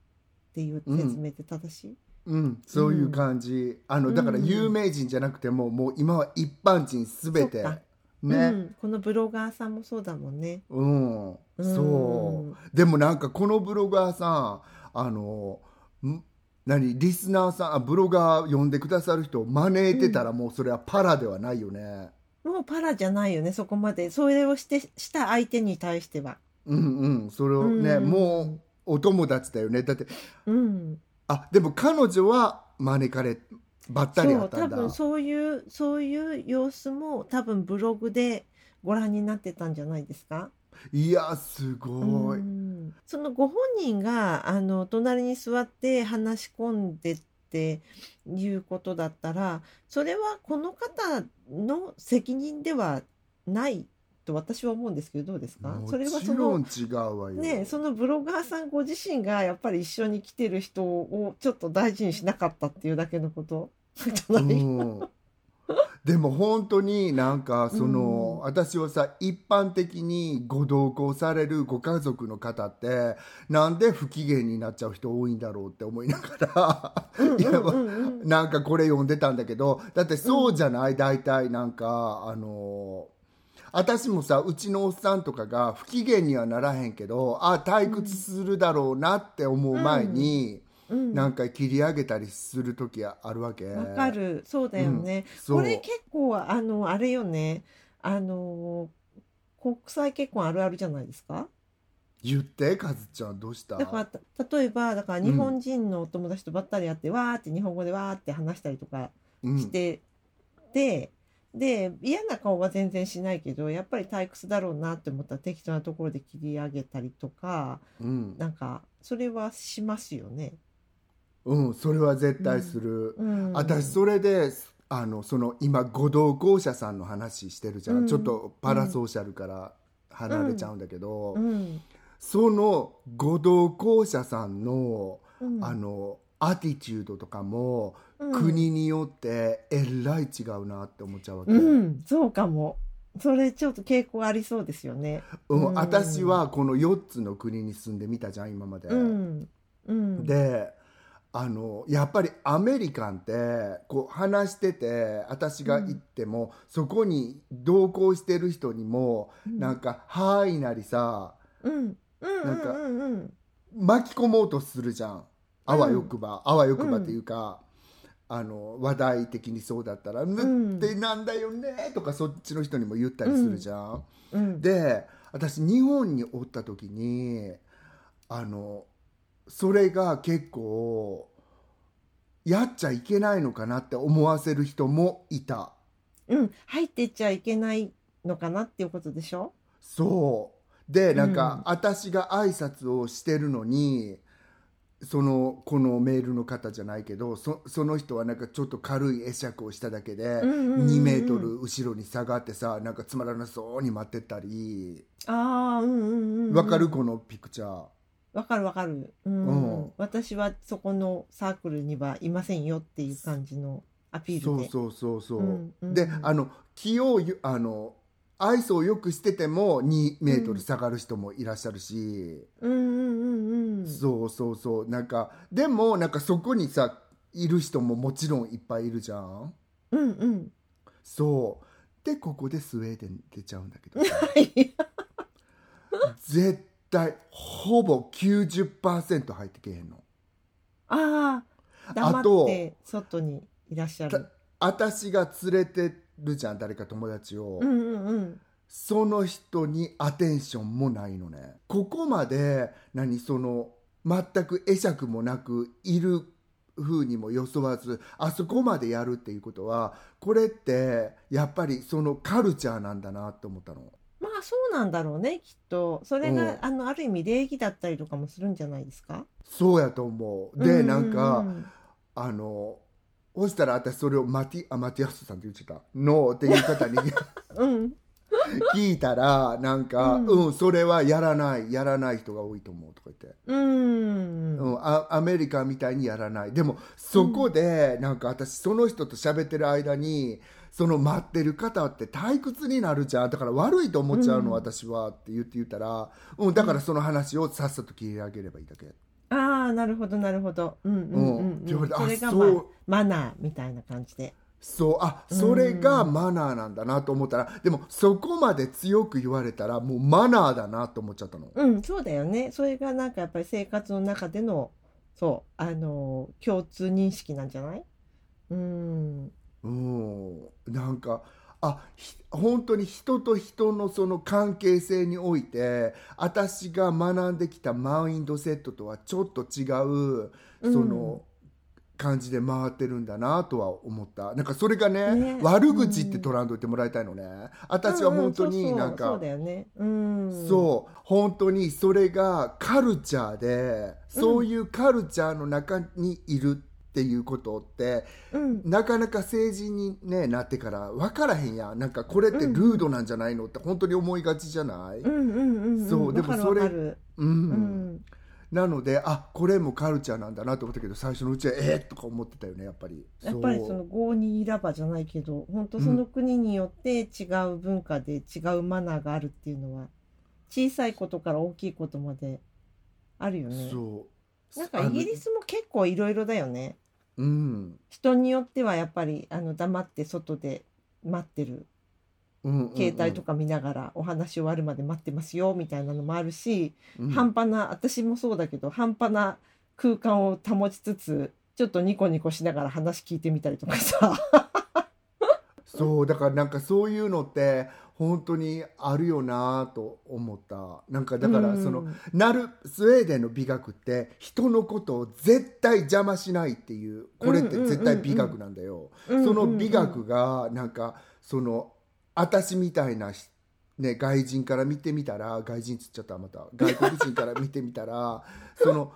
Speaker 3: いう説明で正しい、
Speaker 2: うん、そういう感じ、あのだから
Speaker 3: うん
Speaker 2: 有名人じゃなくても、もう今は一般人すべて。
Speaker 3: そっか。う
Speaker 2: ね、
Speaker 3: ん、このブロガーさんもそうだもんね。
Speaker 2: うん、
Speaker 3: うん。
Speaker 2: そう。でもなんかこのブロガーさんあのん？何？リスナーさんあブロガー呼んでくださる人を招いてたらもうそれはパラではないよね。
Speaker 3: もうパラじゃないよねそこまで。それをしてした相手に対しては。
Speaker 2: うんうん。それをね、
Speaker 3: うん。
Speaker 2: もうお友達だよね。だって
Speaker 3: うん、
Speaker 2: あでも彼女は招かればったり
Speaker 3: そう多
Speaker 2: 会ったんだ。
Speaker 3: 分そういうそういう様子も多分ブログでご覧になってたんじゃないですか？
Speaker 2: いやすごい、
Speaker 3: うん。そのご本人があの隣に座って話し込んでっていうことだったらそれはこの方の責任ではないと私は思うんですけどどうですか？
Speaker 2: も
Speaker 3: それは
Speaker 2: ち
Speaker 3: その
Speaker 2: ろん違うわよ。
Speaker 3: ねそのブロガーさんご自身がやっぱり一緒に来てる人をちょっと大事にしなかったっていうだけのこと？じゃない、
Speaker 2: うん、でも本当になんかその、
Speaker 3: うん。
Speaker 2: 私はさ一般的にご同行されるご家族の方ってなんで不機嫌になっちゃう人多いんだろうって思いながら。いや
Speaker 3: うんうんうん。
Speaker 2: なんかこれ読んでたんだけどだってそうじゃない、大体なんかあの私もさうちのおっさんとかが不機嫌にはならへんけどあ退屈するだろうなって思う前に、
Speaker 3: うん。
Speaker 2: なんか切り上げたりする時あるわけ。
Speaker 3: わかる。そうだよね、
Speaker 2: そう。
Speaker 3: これ結構あのあれよね。あの国際結婚あるあるじゃないですか？
Speaker 2: 言ってカズちゃん。どうした？
Speaker 3: だからた例えばだから日本人のお友達とばったり会って、わーって日本語でわーって話したりとか
Speaker 2: うん。
Speaker 3: してて、で嫌な顔は全然しないけどやっぱり退屈だろうなって思ったら適当なところで切り上げたりとか
Speaker 2: うん、
Speaker 3: なんかそれはしますよね。
Speaker 2: うん、それは絶対する、
Speaker 3: うん、
Speaker 2: 私それであのその今合同校舎さんの話してるじゃん、
Speaker 3: うん。
Speaker 2: ちょっとパラソーシャルから離れちゃうんだけど、
Speaker 3: うん。
Speaker 2: その合同校舎さんの、
Speaker 3: うん。
Speaker 2: あのアティチュードとかも、
Speaker 3: うん
Speaker 2: 国によってえらい違うなって思っちゃうわけ、
Speaker 3: うん、そうかも。それちょっと傾向ありそうですよね。
Speaker 2: うん
Speaker 3: うん
Speaker 2: 私はこの4つの国に住んでみたじゃん今まで。
Speaker 3: うん。うん。
Speaker 2: であのやっぱりアメリカンってこう話してて私が行っても、そこに同行してる人にも、なんか「はーい」なりさ
Speaker 3: うん。うん。
Speaker 2: なんか
Speaker 3: うんうんうん。
Speaker 2: 巻き込もうとするじゃんあわよくば、あわよくばっていうか、あの話題的にそうだったら「ぬ
Speaker 3: ん
Speaker 2: ってなんだよね」とかそっちの人にも言ったりするじゃん。
Speaker 3: うん。
Speaker 2: で私日本におった時にあのそれが結構やっちゃいけないのかなって思わせる人もいた
Speaker 3: うん。入ってっちゃいけないのかなっていうことでしょ？
Speaker 2: そうでなんか、
Speaker 3: うん
Speaker 2: 私が挨拶をしてるのにそのこのメールの方じゃないけどそその人はなんかちょっと軽い会釈をしただけで、
Speaker 3: うんうんうんうん
Speaker 2: 2メートル後ろに下がってさなんかつまらなそうに待ってたり
Speaker 3: ああ、うんうんうんうん。
Speaker 2: わかるこのピクチャー。
Speaker 3: わかるわかる。うん。
Speaker 2: うん
Speaker 3: 私はそこのサークルにはいませんよっていう感じのアピールで。
Speaker 2: そうそうそうそう、
Speaker 3: うんうん
Speaker 2: であの気をゆあの愛想をよくしてても2メートル下がる人もいらっしゃるし、
Speaker 3: うんうんうんうん。
Speaker 2: そうそうそうなんかでもなんかそこにさいる人ももちろんいっぱいいるじゃん
Speaker 3: うんうん。
Speaker 2: そうでここでスウェーデン出ちゃうんだけど
Speaker 3: はい。
Speaker 2: 絶対ほぼ90%入ってけへんの
Speaker 3: ああ、黙って外にいらっしゃる。
Speaker 2: 私が連れてるじゃん誰か友達を、
Speaker 3: うんうんうん。
Speaker 2: その人にアテンションもないのね。ここまで何その全く会釈もなくいる風にも装わずあそこまでやるっていうことはこれってやっぱりそのカルチャーなんだなって思ったの。
Speaker 3: まあそうなんだろうねきっと。それが、
Speaker 2: うん。
Speaker 3: あのある意味礼儀だったりとかもするんじゃないですか？
Speaker 2: そうやと思う。で、
Speaker 3: う
Speaker 2: なんか
Speaker 3: うん。
Speaker 2: あのそしたら私それをマティあマティアスさんって言っちゃった「ノー」っていう方に。
Speaker 3: うん
Speaker 2: 聞いたらなんか、
Speaker 3: うん。
Speaker 2: うん、それはやらないやらない人が多いと思うとか言って。
Speaker 3: うん。
Speaker 2: うん、あアメリカみたいにやらない。でもそこで、なんか私その人と喋ってる間にその待ってる方って退屈になるじゃん。だから悪いと思っちゃうの、
Speaker 3: うん。
Speaker 2: 私はって言って言ったら、うん、だからその話をさっさと切り上げればいいだけ、
Speaker 3: ああなるほどなるほど。うんうんうん、
Speaker 2: うん。
Speaker 3: それが、
Speaker 2: あ
Speaker 3: まあマナーみたいな感じで
Speaker 2: そうあそれがマナーなんだなと思ったら、でもそこまで強く言われたらもうマナーだなと思っちゃったの。
Speaker 3: うんそうだよね。それがなんかやっぱり生活の中でのそうあの共通認識なんじゃない？うん。
Speaker 2: うん、なんかあひ本当に人と人のその関係性において私が学んできたマインドセットとはちょっと違う
Speaker 3: うん。
Speaker 2: その感じで回ってるんだなとは思った。なんかそれがね
Speaker 3: ね。
Speaker 2: 悪口って取らんといてもらいたいのね。私は本当
Speaker 3: うんうん
Speaker 2: になんか
Speaker 3: そうそうそうだよね。うん。
Speaker 2: そう。本当にそれがカルチャーでそういうカルチャーの中にいるっていうことって、
Speaker 3: うん。
Speaker 2: なかなか成人に、ね、なってから分からへんやん。なんかこれってルードなんじゃないのって本当に思いがちじゃない、
Speaker 3: うんうんうんん。
Speaker 2: そうでもそれうんなのであこれもカルチャーなんだなと思ったけど最初のうちはえー、とか思ってたよねやっぱり。
Speaker 3: やっぱりその郷にいらばじゃないけど本当その国によって違う文化で違うマナーがあるっていうのは小さいことから大きいことまであるよね。
Speaker 2: そう。
Speaker 3: なんかイギリスも結構いろいろだよね。
Speaker 2: うん。
Speaker 3: 人によってはやっぱりあの黙って外で待ってる携帯とか見ながらお話終わるまで待ってますよみたいなのもあるし、
Speaker 2: うん。
Speaker 3: 半端な私もそうだけど半端な空間を保ちつつちょっとニコニコしながら話聞いてみたりとかさ。
Speaker 2: そうだからなんかそういうのって本当にあるよなと思った。なんかだからその、
Speaker 3: うん
Speaker 2: なるスウェーデンの美学って人のことを絶対邪魔しないっていうこれって絶対美学なんだよ、
Speaker 3: うん。
Speaker 2: その美学がなんかその私みたいなしね、外人から見てみたら外人っつっちゃったまた外国人から見てみたら その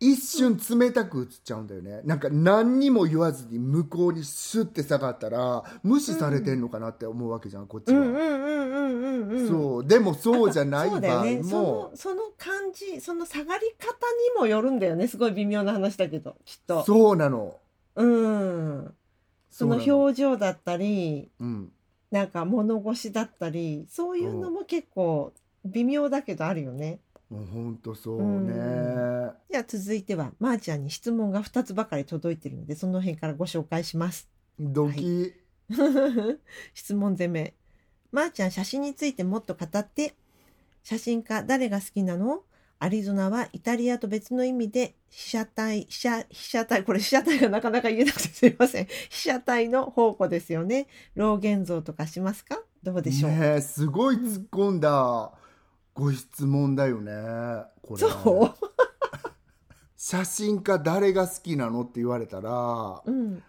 Speaker 2: 一瞬冷たく映っちゃうんだよね。なんか何にも言わずに向こうにシュッて下がったら無視されてんのかなって思うわけじゃんこっちは、
Speaker 3: うんうんうんうんうんうん
Speaker 2: そう。でもそうじゃない
Speaker 3: そう
Speaker 2: 場合
Speaker 3: だよね。そ
Speaker 2: も。
Speaker 3: のその感じその下がり方にもよるんだよね。すごい微妙な話だけどきっと。
Speaker 2: そうなの。
Speaker 3: うん。その表情だったり
Speaker 2: うん
Speaker 3: なんか物腰だったりそういうのも結構微妙だけどあるよね。
Speaker 2: もうほんとそう
Speaker 3: う
Speaker 2: ね
Speaker 3: じゃあ続いてはまー、ちゃんに質問が2つばかり届いてるのでその辺からご紹介します。
Speaker 2: ドキ、
Speaker 3: 質問攻め。まー、ちゃん写真についてもっと語って。写真家誰が好きなの？アリゾナはイタリアと別の意味で被写体、被写、被写体、これ被写体がなかなか言えなくてすいません。被写体の宝庫ですよね。老現像とかしますか？どうでしょう、
Speaker 2: ねえすごい突っ込んだご質問だよねこれ
Speaker 3: そう？
Speaker 2: 写真家誰が好きなのって言われたら
Speaker 3: うん。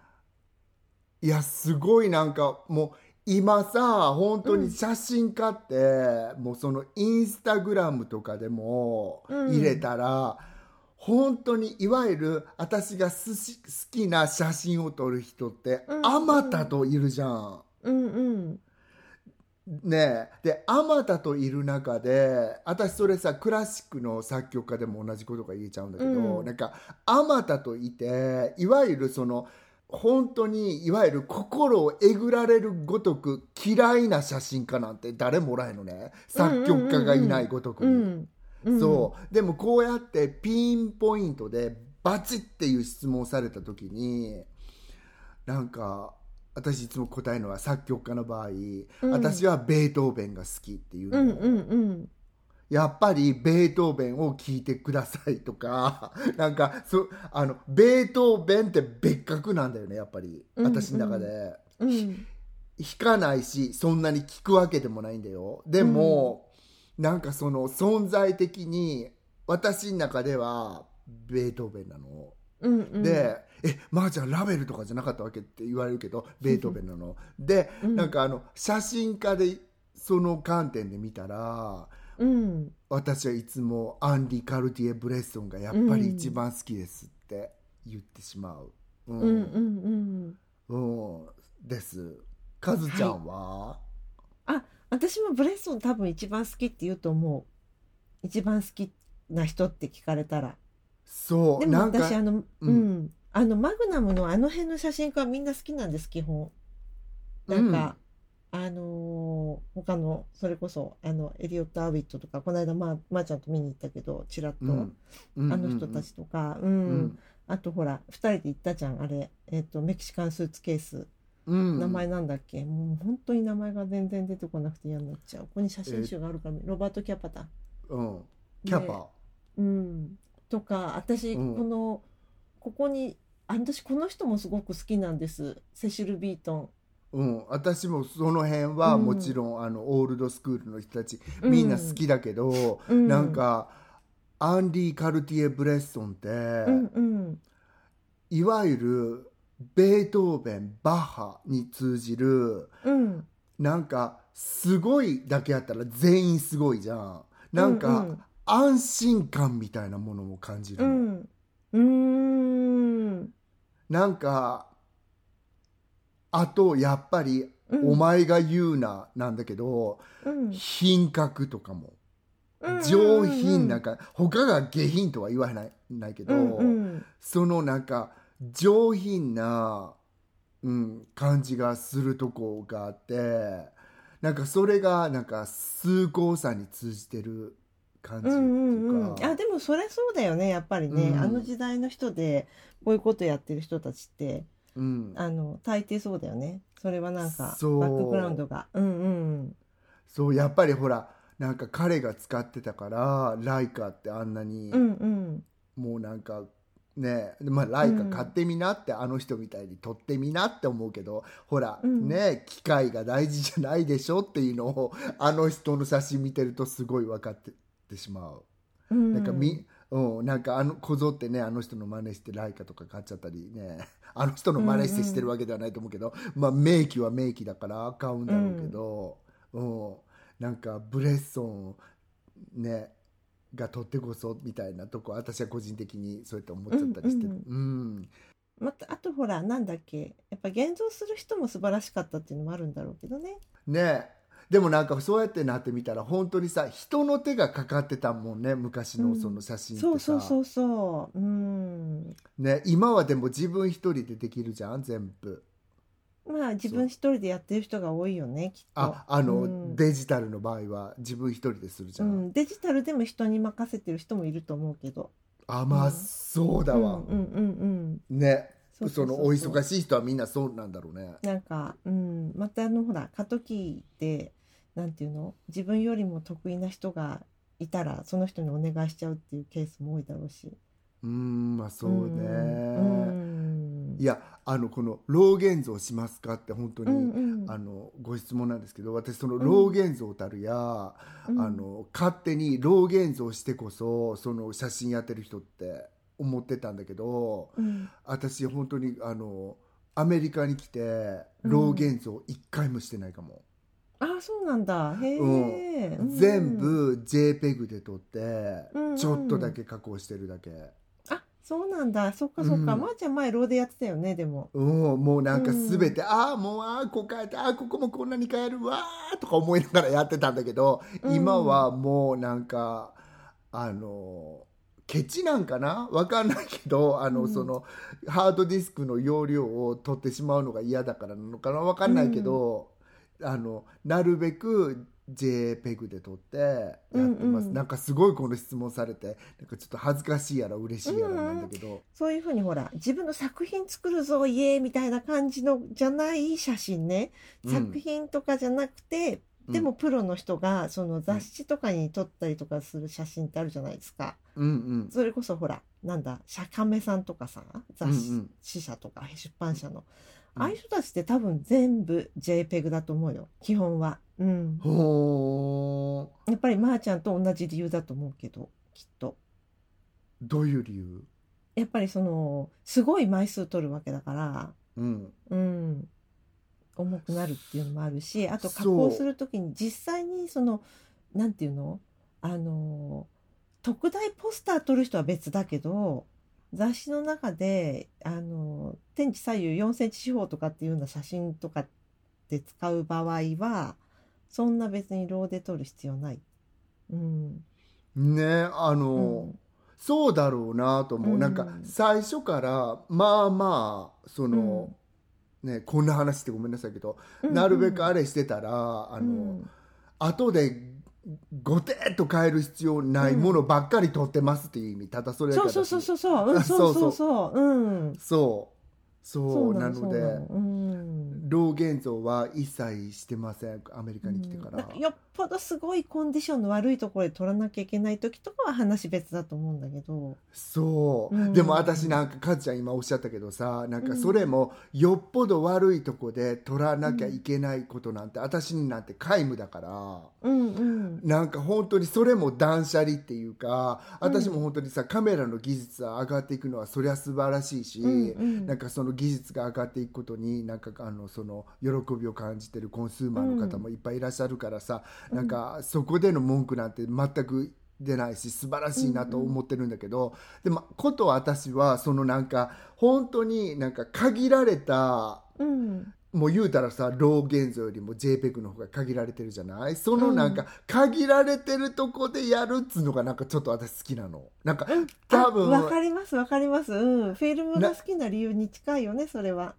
Speaker 2: いやすごいなんかもう今さ本当に写真家って、もうそのインスタグラムとかでも
Speaker 3: うん。
Speaker 2: 入れたら、本当にいわゆる私がすし好きな写真を撮る人って
Speaker 3: うん。
Speaker 2: あまたといるじゃん。
Speaker 3: うんうん。
Speaker 2: ねえ。であまたといる中で私それさクラシックの作曲家でも同じことが言えちゃうんだけど、
Speaker 3: うん。
Speaker 2: なんかあまたといていわゆるその本当にいわゆる心をえぐられるごとく嫌いな写真家なんて誰もおらへんのね作曲家がいないごとくに。
Speaker 3: うん。うん、
Speaker 2: そうでもこうやってピンポイントでバチッっていう質問をされた時になんか私いつも答えるのは作曲家の場合、
Speaker 3: うん
Speaker 2: 私はベートーベンが好きっていうの、
Speaker 3: うんうんうん。
Speaker 2: やっぱりベートーベンを聴いてくださいとか なんかそあのベートーベンって別格なんだよねやっぱり
Speaker 3: うん
Speaker 2: 私の中で。
Speaker 3: うん。
Speaker 2: 弾かないしそんなに聞くわけでもないんだよでも、なんかその存在的に私の中ではベートーベンなの、
Speaker 3: うんうん。
Speaker 2: で「えまー、ちゃんラベルとかじゃなかったわけ?」って言われるけどベートーベンなので、
Speaker 3: うん
Speaker 2: なんかあの写真家でその観点で見たら
Speaker 3: うん。
Speaker 2: 私はいつもアンリ・カルティエ・ブレッソンがやっぱり一番好きですって言ってしまう。う
Speaker 3: うんうんうん。
Speaker 2: うんです。カズちゃんは、
Speaker 3: あ、私もブレッソン多分一番好きって言うと思う。一番好きな人って聞かれたら。
Speaker 2: そう
Speaker 3: でも私あの、う、
Speaker 2: うん
Speaker 3: あのマグナムのあの辺の写真家はみんな好きなんです基本。なんか、あのー他のそれこそあのエリオット・アウィットとかこの間まあまー、ちゃんと見に行ったけどちらっと、
Speaker 2: うん。うん
Speaker 3: あの人たちとか、うん。
Speaker 2: うん。
Speaker 3: あとほら2人で行ったじゃんあれ、えっとメキシカンスーツケース。
Speaker 2: うん。
Speaker 3: 名前なんだっけ、もう本当に名前が全然出てこなくて嫌になっちゃう。ここに写真集があるから、ロバート・キャパだ。
Speaker 2: うん。キャパ、
Speaker 3: ねうん、とか私、
Speaker 2: うん。
Speaker 3: このここにあ私この人もすごく好きなんです。セシル・ビート
Speaker 2: うん、私もその辺は
Speaker 3: うん。
Speaker 2: もちろん、あのオールドスクールの人たちみんな好きだけど、
Speaker 3: ン、
Speaker 2: なんかアンリー・カルティエ・ブレッソンって、
Speaker 3: うんうん。
Speaker 2: いわゆるベートーベンバッハに通じる
Speaker 3: うん。
Speaker 2: なんかすごいだけやったら全員すごいじゃん。なんか、
Speaker 3: うん
Speaker 2: 安心感みたいなものも感じるの、
Speaker 3: うん。うん。
Speaker 2: なんかあとやっぱり「
Speaker 3: うん。
Speaker 2: お前が言うな」なんだけど、
Speaker 3: うん。
Speaker 2: 品格とかも。
Speaker 3: うん
Speaker 2: 上品なんか他が下品とは言わないないけど、そのなんか上品な、うん、感じがするとこがあってなんかそれがなんか崇高さに通じてる感じって
Speaker 3: うんうん
Speaker 2: いうか、
Speaker 3: うん。あでもそれそうだよねやっぱりね、
Speaker 2: うん。
Speaker 3: あの時代の人でこういうことやってる人たちって
Speaker 2: うん、
Speaker 3: あの大抵そうだよね。それはなんかバ
Speaker 2: そう。
Speaker 3: ックグラウンドが。うんうん。
Speaker 2: そうやっぱりほらなんか彼が使ってたからライカってあんなに、
Speaker 3: うんうん。
Speaker 2: もうなんかねまあ、ライカ買ってみなって、あの人みたいに撮ってみなって思うけどほら、
Speaker 3: うん。
Speaker 2: ね機械が大事じゃないでしょっていうのをあの人の写真見てるとすごい分かってってしまう。
Speaker 3: うん。
Speaker 2: なんかみ、うん、なんかあのこぞってねあの人の真似してライカとか買っちゃったりね あの人の真似してしてるわけではないと思うけど、まあ名機は名機だから買うんだろうけど、うん。なんかブレッソンねが取ってこそみたいなとこ私は個人的にそうやって思っちゃったりしてる、うん。
Speaker 3: またあとほらなんだっけやっぱ現像する人も素晴らしかったっていうのもあるんだろうけどね。
Speaker 2: ねでもなんかそうやってなってみたら本当にさ人の手がかかってたもんね昔のその写真ってさ、
Speaker 3: そうそうそうそう。うん。
Speaker 2: ね、今はでも自分一人でできるじゃん全部。
Speaker 3: まあ自分一人でやってる人が多いよねきっと。
Speaker 2: ああの、
Speaker 3: うん。
Speaker 2: デジタルの場合は自分一人でするじゃ、
Speaker 3: うんん、デジタルでも人に任せてる人もいると思うけど。
Speaker 2: あまあ、
Speaker 3: うん。
Speaker 2: そうだわ。
Speaker 3: うん、うんうんうん。
Speaker 2: ね。
Speaker 3: そ
Speaker 2: のお忙しい人はみんなそうなんだろうね。
Speaker 3: なんか、うん、またあのほら過渡期でなんていうの？自分よりも得意な人がいたらその人にお願いしちゃうっていうケースも多いだろうし。
Speaker 2: うんまあそうね、
Speaker 3: うん
Speaker 2: いやあのこの老現像しますかって本当に、
Speaker 3: うんうん。
Speaker 2: あのご質問なんですけど私その老現像たるや、
Speaker 3: うん。
Speaker 2: あの勝手に老現像してこそその写真やってる人って思ってたんだけど
Speaker 3: うん。
Speaker 2: 私本当にあのアメリカに来て
Speaker 3: うん
Speaker 2: 老現像一回もしてないかも、
Speaker 3: あそうなんだ。へえ、
Speaker 2: うん。
Speaker 3: うん。
Speaker 2: 全部 JPEG で撮って、
Speaker 3: うん
Speaker 2: ちょっとだけ加工してるだけ、
Speaker 3: あそうなんだ。そっかそっか、
Speaker 2: うん。
Speaker 3: まー、ちゃん前ローでやってたよねでも。
Speaker 2: うん、もうなんか全て、ああもうああこう変えてああここもこんなに変えるわーとか思いながらやってたんだけど、
Speaker 3: うん。
Speaker 2: 今はもうなんかあのケチなんかな？わかんないけどあの、
Speaker 3: うん。
Speaker 2: そのハードディスクの容量を取ってしまうのが嫌だからなのかな？わかんないけど、あのなるべく JPEG で撮ってやってます、
Speaker 3: うんうん
Speaker 2: なんかすごいこの質問されてなんかちょっと恥ずかしいやら嬉しいやらなんだけど、
Speaker 3: そういうふうにほら自分の作品作るぞイエーイみたいな感じのじゃない写真ね、
Speaker 2: うん。
Speaker 3: 作品とかじゃなくてでもプロの人がその雑誌とかに撮ったりとかする写真ってあるじゃないですか、
Speaker 2: うんうん。
Speaker 3: それこそほらなんだ釈迦目さんとかさ雑
Speaker 2: うんうん。
Speaker 3: 誌社とか出版社の、
Speaker 2: うん
Speaker 3: ああいう人たちって多分全部 JPEG だと思うよ。基本は、うん、
Speaker 2: ほー。
Speaker 3: やっぱりまーちゃんと同じ理由だと思うけどきっと。
Speaker 2: どういう理由？
Speaker 3: やっぱりそのすごい枚数取るわけだから
Speaker 2: うん。
Speaker 3: うん、重くなるっていうのもあるしあと加工する時に実際にそのなんていうの？あの特大ポスター撮る人は別だけど雑誌の中であの天地左右4センチ四方とかっていうような写真とかで使う場合はそんな別にローで撮る必要ない。うん。
Speaker 2: ねあの、
Speaker 3: うん。
Speaker 2: そうだろうなと思う、
Speaker 3: うん
Speaker 2: なん。か最初からまあまあその、ねこんな話ってごめんなさいけど、なるべくあれしてたらあの、
Speaker 3: うん。
Speaker 2: 後でごてっと変える必要ないものばっかり取ってますっていう意味。ただそれだけ
Speaker 3: そうそうそうそうそう、うん、そうそうそう。うん。
Speaker 2: そう。そう。なので
Speaker 3: そうん。
Speaker 2: 老現像は一切してません。アメリカに来てから、
Speaker 3: うん。なんかよっぽどすごいコンディションの悪いところで取らなきゃいけない時とかは話別だと思うんだけど。
Speaker 2: そう、
Speaker 3: うん。
Speaker 2: でも私なんかかずちゃん今おっしゃったけどさなんかそれもよっぽど悪いとこで取らなきゃいけないことなんて、私になんて皆無だから。
Speaker 3: うんうん。
Speaker 2: なんか本当にそれも断捨離っていうか私も本当にさカメラの技術が上がっていくのはそりゃ素晴らしいし、
Speaker 3: うんうん。
Speaker 2: なんかその技術が上がっていくことになんかあのその喜びを感じてるコンスーマーの方もいっぱいいらっしゃるからさ、
Speaker 3: うん
Speaker 2: なんかそこでの文句なんて全く出ないし素晴らしいなと思ってるんだけど、でもこと私はそのなんか本当になんか限られた
Speaker 3: うん。
Speaker 2: もう言うたらさロー現像よりも JPEG の方が限られてるじゃない？そのなんか限られてるとこでやるっつうのがなんかちょっと私好きなの。なんか
Speaker 3: うん。
Speaker 2: 多分
Speaker 3: あわかりますわかります。うん。フィルムが好きな理由に近いよねそれは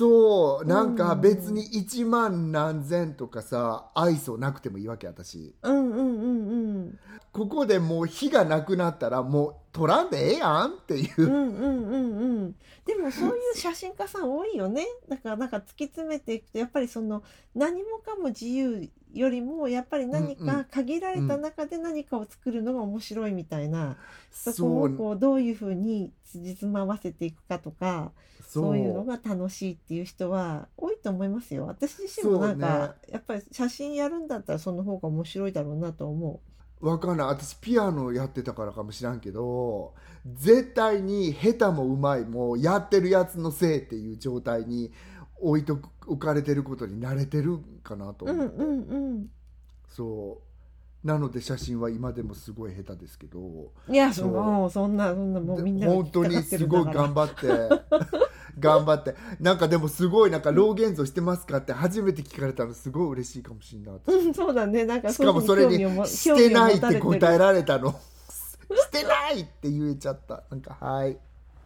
Speaker 2: そうなんか別に1万何千とかさ愛想なくてもいいわけ私。
Speaker 3: うんうんうんうん。
Speaker 2: ここでもう火がなくなったらもう撮らんでええやんっていう。う、
Speaker 3: んうんうんうん。でもそういう写真家さん多いよね。だからなんか突き詰めていくとやっぱりその何もかも自由よりもやっぱり何
Speaker 2: うんうん。
Speaker 3: か限られた中で何かを作るのが面白いみたいな、そこ
Speaker 2: そう
Speaker 3: をこうどういうふうに辻褄合わせていくかとかそう。いうのが楽しいっていう人は多いと思いますよ。私自身もなんか、やっぱり写真やるんだったらその方が面白いだろうなと思
Speaker 2: わかんない。私ピアノやってたからかもしらんけど絶対に下手もうまいもやってるやつのせいっていう状態に置いとく置かれてることに慣れてるかなと
Speaker 3: う。うん
Speaker 2: 思って、
Speaker 3: うんうん。
Speaker 2: そう。なので写真は今でもすごい下手ですけど。
Speaker 3: いや
Speaker 2: そう。
Speaker 3: もうそんなそんなもうみんなが
Speaker 2: 本当にすごい頑
Speaker 3: 張
Speaker 2: 張って。頑張って。なんかでもすごいなんか老現像してますかって初めて聞かれたのすごい嬉しいかもしれない私
Speaker 3: うんそうだね。なんか
Speaker 2: しかもそれにしてないって答えられたの。してないって言えちゃった。なんかはい。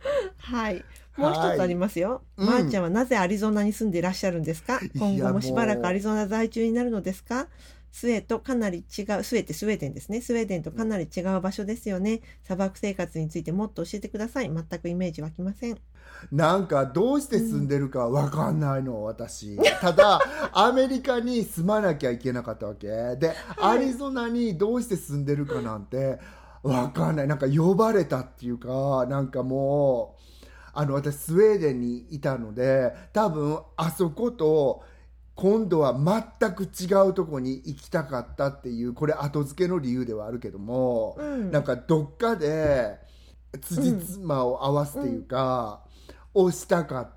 Speaker 3: はいもう一つありますよ、
Speaker 2: うん。
Speaker 3: まー、ちゃんはなぜアリゾナに住んでいらっしゃるんですか？今後もしばらくアリゾナ在住になるのですか？スウェーとかなり違うスウェーってスウェーデンですね。スウェーデンとかなり違う場所ですよね。砂漠生活についてもっと教えてください。全くイメージ湧きません。
Speaker 2: なんかどうして住んでるかわかんないの私。ただアメリカに住まなきゃいけなかったわけ。でアリゾナにどうして住んでるかなんてわかんない。なんか呼ばれたっていうかなんかもうあの私スウェーデンにいたので多分あそこと今度は全く違うとこに行きたかったっていうこれ後付けの理由ではあるけども、
Speaker 3: うん。
Speaker 2: なんかどっかで辻褄を合わすっていうか、をしたかっ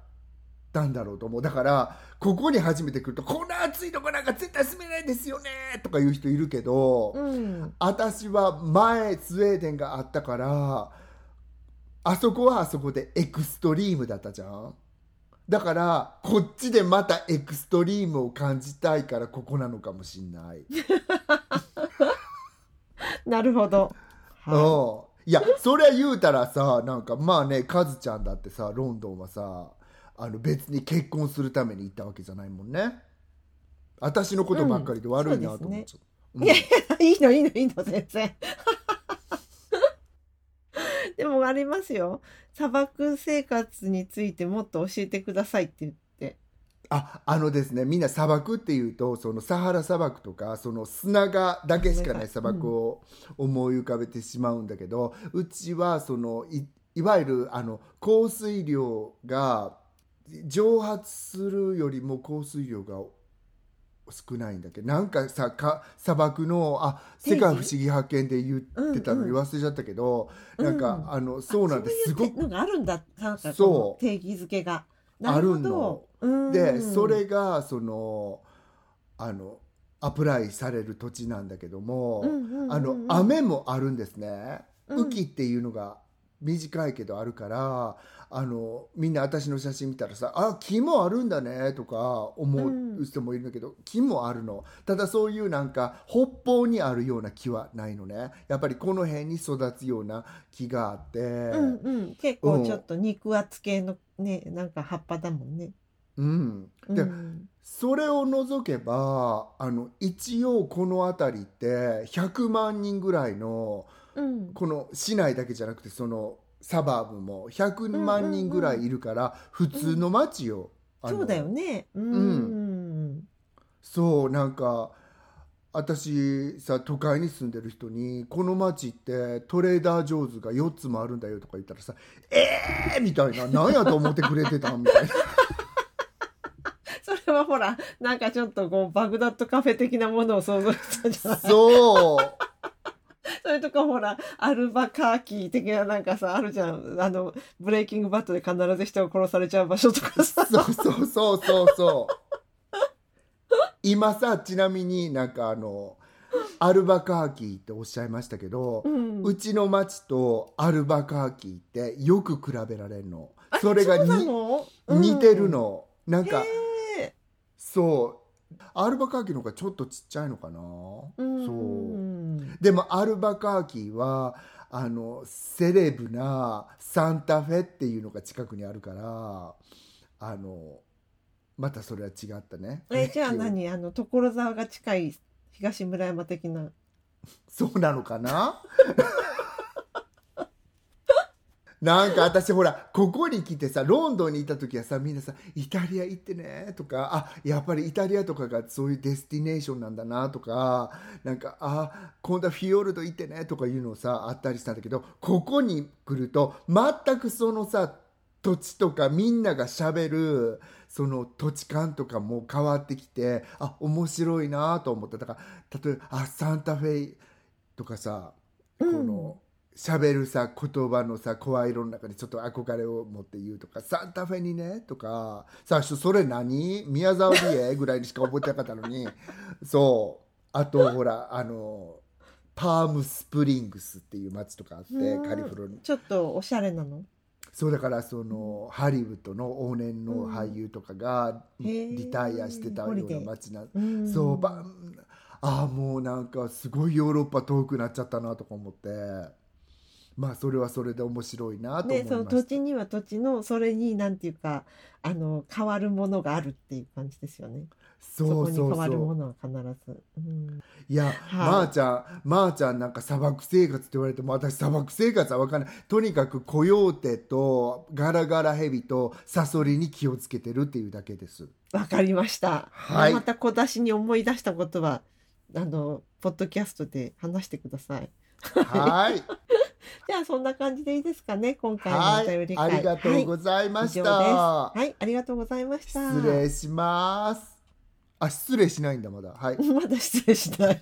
Speaker 2: たんだろうと思う。だからここに初めて来るとこんな暑いとこなんか絶対住めないですよねとか言う人いるけど、
Speaker 3: うん。
Speaker 2: 私は前スウェーデンがあったからあそこはあそこでエクストリームだったじゃん。だからこっちでまたエクストリームを感じたいからここなのかもしんない、
Speaker 3: なるほど、は
Speaker 2: うん。いやそれ言うたらさなんかまあねカズちゃんだってさロンドンはさあの別に結婚するために行ったわけじゃないもんね。私のことばっかりで悪いなと思っちゃう、
Speaker 3: い、いやいやいいのいいのいいの全然でもありますよ。砂漠生活についてもっと教えてくださいって言って。
Speaker 2: ああのですねみんな砂漠っていうとそのサハラ砂漠とかその砂がだけしかない砂漠。を思い浮かべてしまうんだけど、うちはそのいいわゆるあの降水量が蒸発するよりも降水量が少ないんだけどなんかさか砂漠のあ世界不思議発見で言ってたの
Speaker 3: うんうん。
Speaker 2: に忘れちゃったけど、
Speaker 3: うん
Speaker 2: なんかあのそうなんですすごく
Speaker 3: あるんだ
Speaker 2: そう。
Speaker 3: 定義づけが。なるほど。うん。
Speaker 2: でそれがそのあのアプライされる土地なんだけども、
Speaker 3: うんうんうんうん。
Speaker 2: あの雨もあるんですね、
Speaker 3: うん。
Speaker 2: 雨季っていうのが短いけどあるからあのみんな私の写真見たらさ「あ木もあるんだね」とか思う人もいるんだけど、木もあるの。ただそういうなんか北方にあるような木はないのね。やっぱりこの辺に育つような木があって、
Speaker 3: うんうん、結構ちょっと肉厚系のねなんか葉っぱだもんね。
Speaker 2: うん、で、
Speaker 3: うん。
Speaker 2: それを除けばあの一応この辺りって100万人ぐらいの
Speaker 3: うん。
Speaker 2: この市内だけじゃなくてそのサバーブも100万人ぐらいいるから普通の街よ。あの
Speaker 3: そうだよね。うん。
Speaker 2: そうなんか私さ都会に住んでる人にこの街ってトレーダー・ジョーズが4つもあるんだよとか言ったらさ「えー!」みたいな「何やと思ってくれてたん?」みたいな。
Speaker 3: それはほらなんかちょっとこうバグダッドカフェ的なものを想像したじゃない？
Speaker 2: そう
Speaker 3: それとかほらアルバカーキー的ななんかさあるじゃんあのブレイキングバットで必ず人が殺されちゃう場所とかさ。
Speaker 2: そうそうそうそうそう。今さちなみになんかあのアルバカーキーっておっしゃいましたけど、
Speaker 3: う
Speaker 2: うんちの町とアルバカーキーってよく比べられるの。それが
Speaker 3: そうな
Speaker 2: に
Speaker 3: の
Speaker 2: 似てる。の。なんかそうアルバカーキーの方がちょっとちっちゃいのかな。そう。でもアルバカーキーはあのセレブなサンタフェっていうのが近くにあるからあのまたそれは違ったね
Speaker 3: えじゃあ何？あの所沢が近い東村山的な。
Speaker 2: そうなのかな？なんか私ほらここに来てさロンドンにいた時はさみんなさ「イタリア行ってね」とか「あやっぱりイタリアとかがそういうデスティネーションなんだな」とかなんか「あ今度はフィヨルド行ってね」とかいうのさあったりしたんだけどここに来ると全くそのさ土地とかみんながしゃべるその土地感とかも変わってきてあ面白いなと思った。だから例えばあサンタフェイとかさ、この喋るさ言葉のさ声色の中でちょっと憧れを持って言うとか「サンタフェにね」とか最初それ何？宮沢りえぐらいにしか覚えてなかったのに。そう。あとほらあのパームスプリングスっていう街とかあって
Speaker 3: うん
Speaker 2: カリフォルニア。
Speaker 3: ちょっとおしゃれなの？
Speaker 2: そうだからそのハリウッドの往年の俳優とかがリタイアしてたような街な
Speaker 3: うん。
Speaker 2: そうばああもうなんかすごいヨーロッパ遠くなっちゃったなとか思ってまあそれはそれで面白いなと思い
Speaker 3: でその
Speaker 2: ました
Speaker 3: 土地には土地のそれになんていうかあの変わるものがあるっていう感じですよね。
Speaker 2: そ
Speaker 3: そう
Speaker 2: そうそ
Speaker 3: わるものは必ず。うん、
Speaker 2: ういや、
Speaker 3: はい
Speaker 2: まー、ちゃんまー、ちゃんなんか砂漠生活って言われても私砂漠生活は分かんないとにかくコヨーテとガラガラヘビとサソリに気をつけてるっていうだけです
Speaker 3: わかりました。
Speaker 2: はい
Speaker 3: また小出しに思い出したことはあのポッドキャストで話してください。
Speaker 2: はい
Speaker 3: じゃあそんな感じでいいですかね今回のお
Speaker 2: はい
Speaker 3: 便り会。
Speaker 2: ありがとう
Speaker 3: はい
Speaker 2: ございました、
Speaker 3: 以上です。はい、ありがとうございました。
Speaker 2: 失礼しますあ失礼しないんだまだはい
Speaker 3: まだ失礼しな い。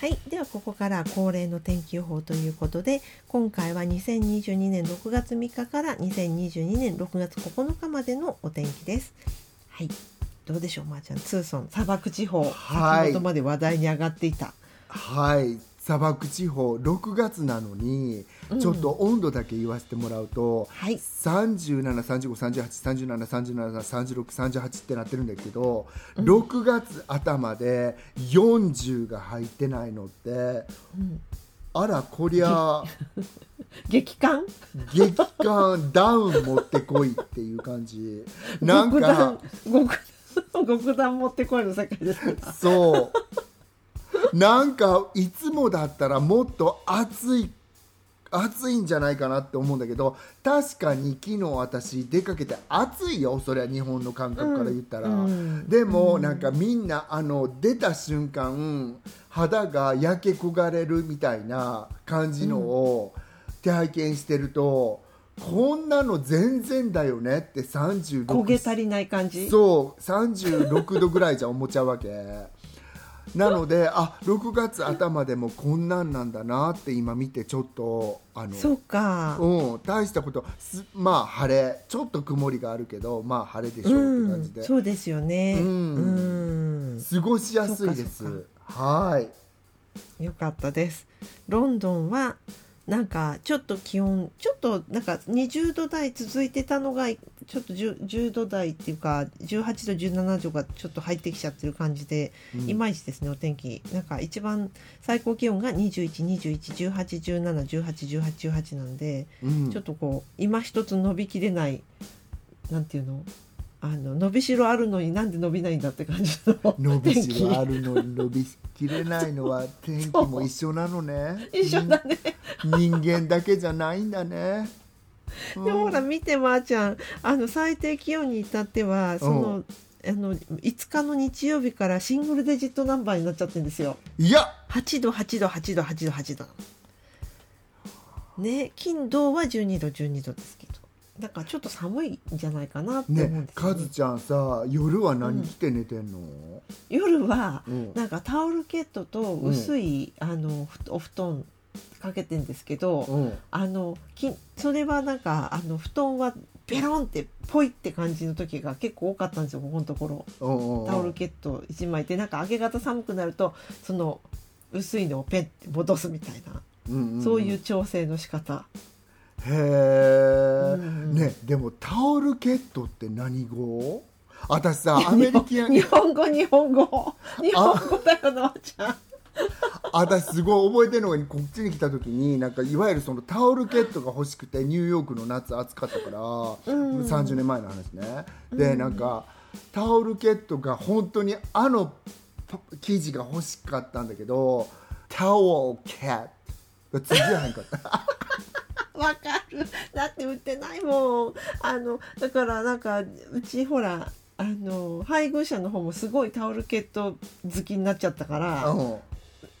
Speaker 3: はい、ではここから恒例の天気予報ということで今回は2022年6月3日から2022年6月9日までのお天気です。はい、どうでしょう、まー、ちゃん、ツーソン砂漠地方、
Speaker 2: はい。
Speaker 3: 先ほどまで話題に上がっていた。
Speaker 2: はい。砂漠地方6月なのに、
Speaker 3: うん。
Speaker 2: ちょっと温度だけ言わせてもらうと、
Speaker 3: はい。
Speaker 2: 37353837373638ってなってるんだけど、6月頭で40が入ってないのって、
Speaker 3: ん。
Speaker 2: あらこりゃ
Speaker 3: 激寒
Speaker 2: 激寒ダウン持ってこいっていう感じ。なん
Speaker 3: 極
Speaker 2: か
Speaker 3: 暖極極暖持ってこいの世界ですか。
Speaker 2: そう。なんかいつもだったらもっと暑い暑いんじゃないかなって思うんだけど確かに昨日私出かけて暑いよそれは日本の感覚から言ったら、
Speaker 3: うん。
Speaker 2: でもなんかみんなあの出た瞬間肌が焼け焦がれるみたいな感じのを体験してると、こんなの全然だよねって36
Speaker 3: 焦げ足りない感じ？
Speaker 2: そう36度ぐらいじゃ思っちゃうわけなのであ6月頭でもこんなんなんだなって今見てちょっとあの
Speaker 3: そうか。
Speaker 2: うん、大したことすまあ晴れちょっと曇りがあるけどまあ晴れでしょうって感じで、
Speaker 3: そうですよね。
Speaker 2: うん
Speaker 3: うん
Speaker 2: 過ごしやすいです
Speaker 3: か
Speaker 2: はい
Speaker 3: よかったです。ロンドンはなんかちょっと気温ちょっとなんか20度台続いてたのがちょっと 10, 10度台っていうか18度17度がちょっと入ってきちゃってる感じで、
Speaker 2: うん。
Speaker 3: いまいちですねお天気。なんか一番最高気温が21211817181818なんで、
Speaker 2: うん。
Speaker 3: ちょっとこう今一つ伸びきれないなんていうの？あの伸びしろあるのになんで伸びないんだって感じの
Speaker 2: 伸びしろあるのに伸びきれないのは天気も一緒なのね。
Speaker 3: 一緒だね。
Speaker 2: 人間だけじゃないんだね。
Speaker 3: でもほら見てまーちゃん。あの最低気温に至ってはその、あの5日の日曜日からシングルデジットナンバーになっちゃってるんですよ。
Speaker 2: いや。
Speaker 3: 8度8度8度8度8度ね金土は12度12度ですだからちょっと寒いんじゃないかなって思うん
Speaker 2: ね
Speaker 3: ですよ、ね。
Speaker 2: カズちゃんさ夜は何着て寝てんの、
Speaker 3: 夜は
Speaker 2: うん。
Speaker 3: なんかタオルケットと薄い、あのふお布団かけてんですけど、
Speaker 2: うん。
Speaker 3: あのきそれはなんかあの布団はベロンってポイって感じの時が結構多かったんですよここのところ。
Speaker 2: うんうん
Speaker 3: タオルケット1枚でなんか明け方寒くなるとその薄いのをペンって戻すみたいな、
Speaker 2: うんんん。
Speaker 3: そういう調整の仕方
Speaker 2: へえ、
Speaker 3: うん
Speaker 2: ねでもタオルケットって何語？私さアメリカン
Speaker 3: 日本語日本語。日本語だよなおちゃん
Speaker 2: 私すごい覚えてるのがこっちに来た時になんかいわゆるそのタオルケットが欲しくてニューヨークの夏暑かったから、
Speaker 3: ん。
Speaker 2: 30年前の話ね。でなんかタオルケットが本当にあのパ生地が欲しかったんだけどタオルキャットが通じやへんかった
Speaker 3: わかる。だって売ってないもん。あのだからなんかうちほらあの配偶者の方もすごいタオルケット好きになっちゃったから
Speaker 2: うん。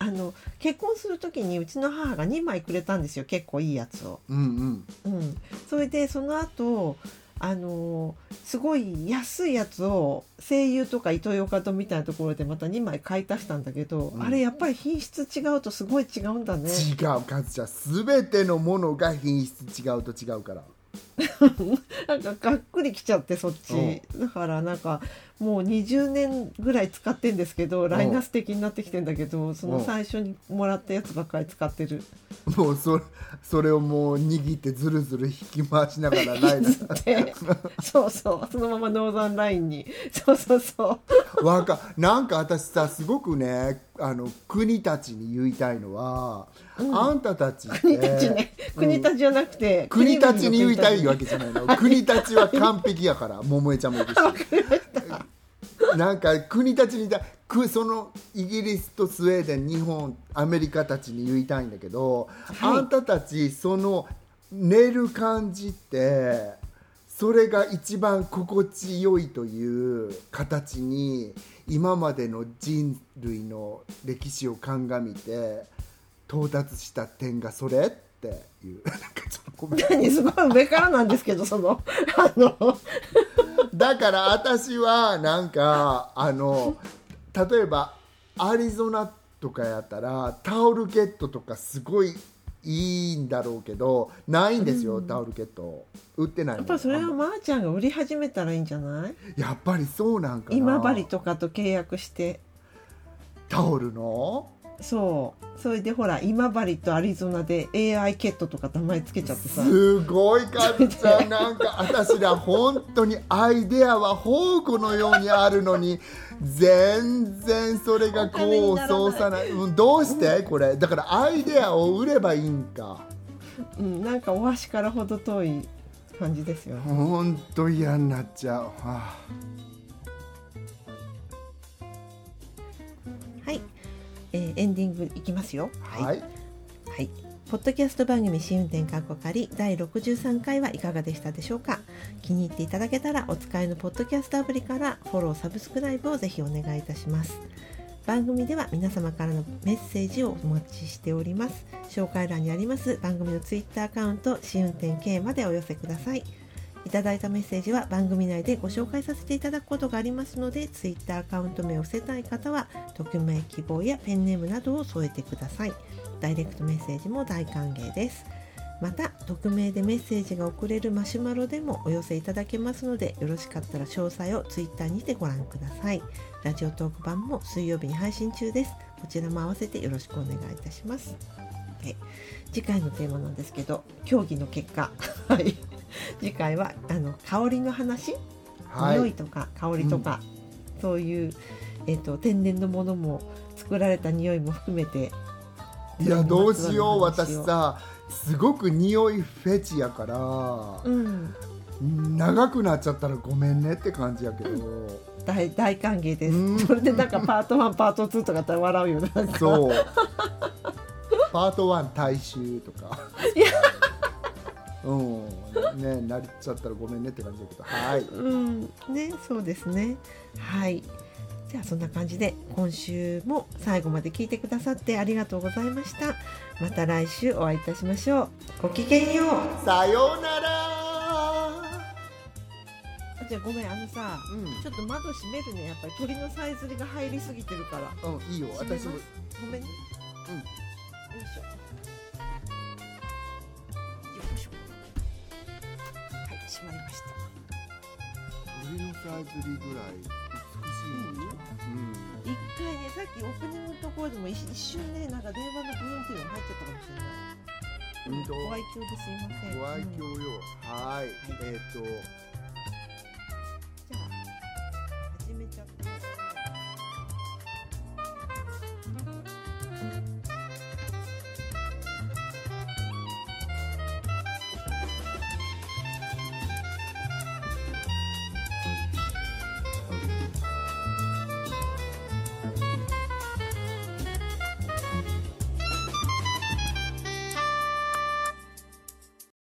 Speaker 3: あの結婚する時にうちの母が2枚くれたんですよ。結構いいやつを。
Speaker 2: うんうん。
Speaker 3: うん、それでその後あのすごい安いやつを声優とかイトーヨーカドーみたいなところでまた2枚買い足したんだけど、
Speaker 2: うん。
Speaker 3: あれやっぱり品質違うとすごい違うんだね。
Speaker 2: 違うカズちゃん。全てのものが品質違うと違うから
Speaker 3: なんかがっくりきちゃってそっち、だからなんかもう20年ぐらい使ってんですけど、ライナス的になってきてんだけどその最初にもらったやつばっかり使ってる。
Speaker 2: もうそそれをもう握ってずるずる引き回しながら ライナ
Speaker 3: でそうそう。そのままノーザンラインに。そうそうそう。
Speaker 2: わかなんか私さすごくねあの国たちに言いたいのは、あんたたち
Speaker 3: 国たちね、国たちじゃなくて、
Speaker 2: 国たちに言いたいわ
Speaker 3: け。
Speaker 2: けじゃないの。国たちは完璧やから桃江ちゃんもいるし。なんか国たちにだくそのイギリスとスウェーデン日本アメリカたちに言いたいんだけど、
Speaker 3: はい。
Speaker 2: あんたたちその寝る感じってそれが一番心地よいという形に今までの人類の歴史を鑑みて到達した点がそれっていう。なんかちょっとごめん。
Speaker 3: 何？すごい上からなんですけど、その、あの、
Speaker 2: だから私はなんかあの例えばアリゾナとかやったらタオルケットとかすごいいいんだろうけどないんですよ、タオルケット。売ってないの。
Speaker 3: やっぱりそれはまーちゃんが売り始めたらいいんじゃない？
Speaker 2: やっぱりそうなんかな。
Speaker 3: 今治とかと契約して。
Speaker 2: タオルの？
Speaker 3: そう。それでほら、今治とアリゾナで AI ケットとか名前つけちゃってさ。
Speaker 2: すごいかっちゃんなんか私ら本当にアイデアは宝庫のようにあるのに全然それが功を奏さないうんどうしてこれ？だからアイデアを売ればいいんか
Speaker 3: うん、なんかお箸からほど遠い感じですよね。
Speaker 2: 本当嫌になっちゃう、はあ
Speaker 3: はい。えーエンディングいきますよ。
Speaker 2: はい、
Speaker 3: はい。ポッドキャスト番組試運転かっこ仮第63回はいかがでしたでしょうか？気に入っていただけたらお使いのポッドキャストアプリからフォローサブスクライブをぜひお願いいたします。番組では皆様からのメッセージをお待ちしております。紹介欄にあります番組のツイッターアカウント試運転 K までお寄せくださいいただいたメッセージは番組内でご紹介させていただくことがありますのでツイッターアカウント名を伏せたい方は匿名希望やペンネームなどを添えてください。ダイレクトメッセージも大歓迎です。また匿名でメッセージが送れるマシュマロでもお寄せいただけますのでよろしかったら詳細をツイッターにてご覧ください。ラジオトーク版も水曜日に配信中です。こちらも合わせてよろしくお願いいたします。次回のテーマなんですけど競技の結果。はい。次回はあの香りの話、
Speaker 2: はい。
Speaker 3: 匂いとか香りとか、そういう、えっと天然のものも作られた匂いも含めて。
Speaker 2: いやどうしよう私さ。すごく匂いフェチやから、
Speaker 3: うん。
Speaker 2: 長くなっちゃったらごめんねって感じやけど、
Speaker 3: 大大歓迎です、
Speaker 2: うん。
Speaker 3: それでなんかパート1パート2とかって笑うよね
Speaker 2: そう。パート1大衆とかうん。ねなっちゃったらごめんねって感じだけど。はい。
Speaker 3: うん。ねそうですね。はい。じゃあそんな感じで今週も最後まで聞いてくださってありがとうございました。また来週お会いいたしましょう。ごきげんよう。
Speaker 2: さようなら。
Speaker 3: あじゃあごめんあのさ
Speaker 2: うん。
Speaker 3: ちょっと窓閉めるね。やっぱり鳥のさえずりが入りすぎてるから。
Speaker 2: うんいいよ。私も。
Speaker 3: ごめんね。
Speaker 2: うん。
Speaker 3: よいしょはい閉まりました。
Speaker 2: 鳥のさえずりぐらい美しいね
Speaker 3: 一回ねさっきオープニングのところでも一一瞬ねなんか電話のブーンっていうのが入っちゃったかもしれない。
Speaker 2: うん本当
Speaker 3: ご愛嬌ですいません。
Speaker 2: ご愛
Speaker 3: うん
Speaker 2: 嬌よ。はい。えっと。
Speaker 3: じゃあ始めちゃって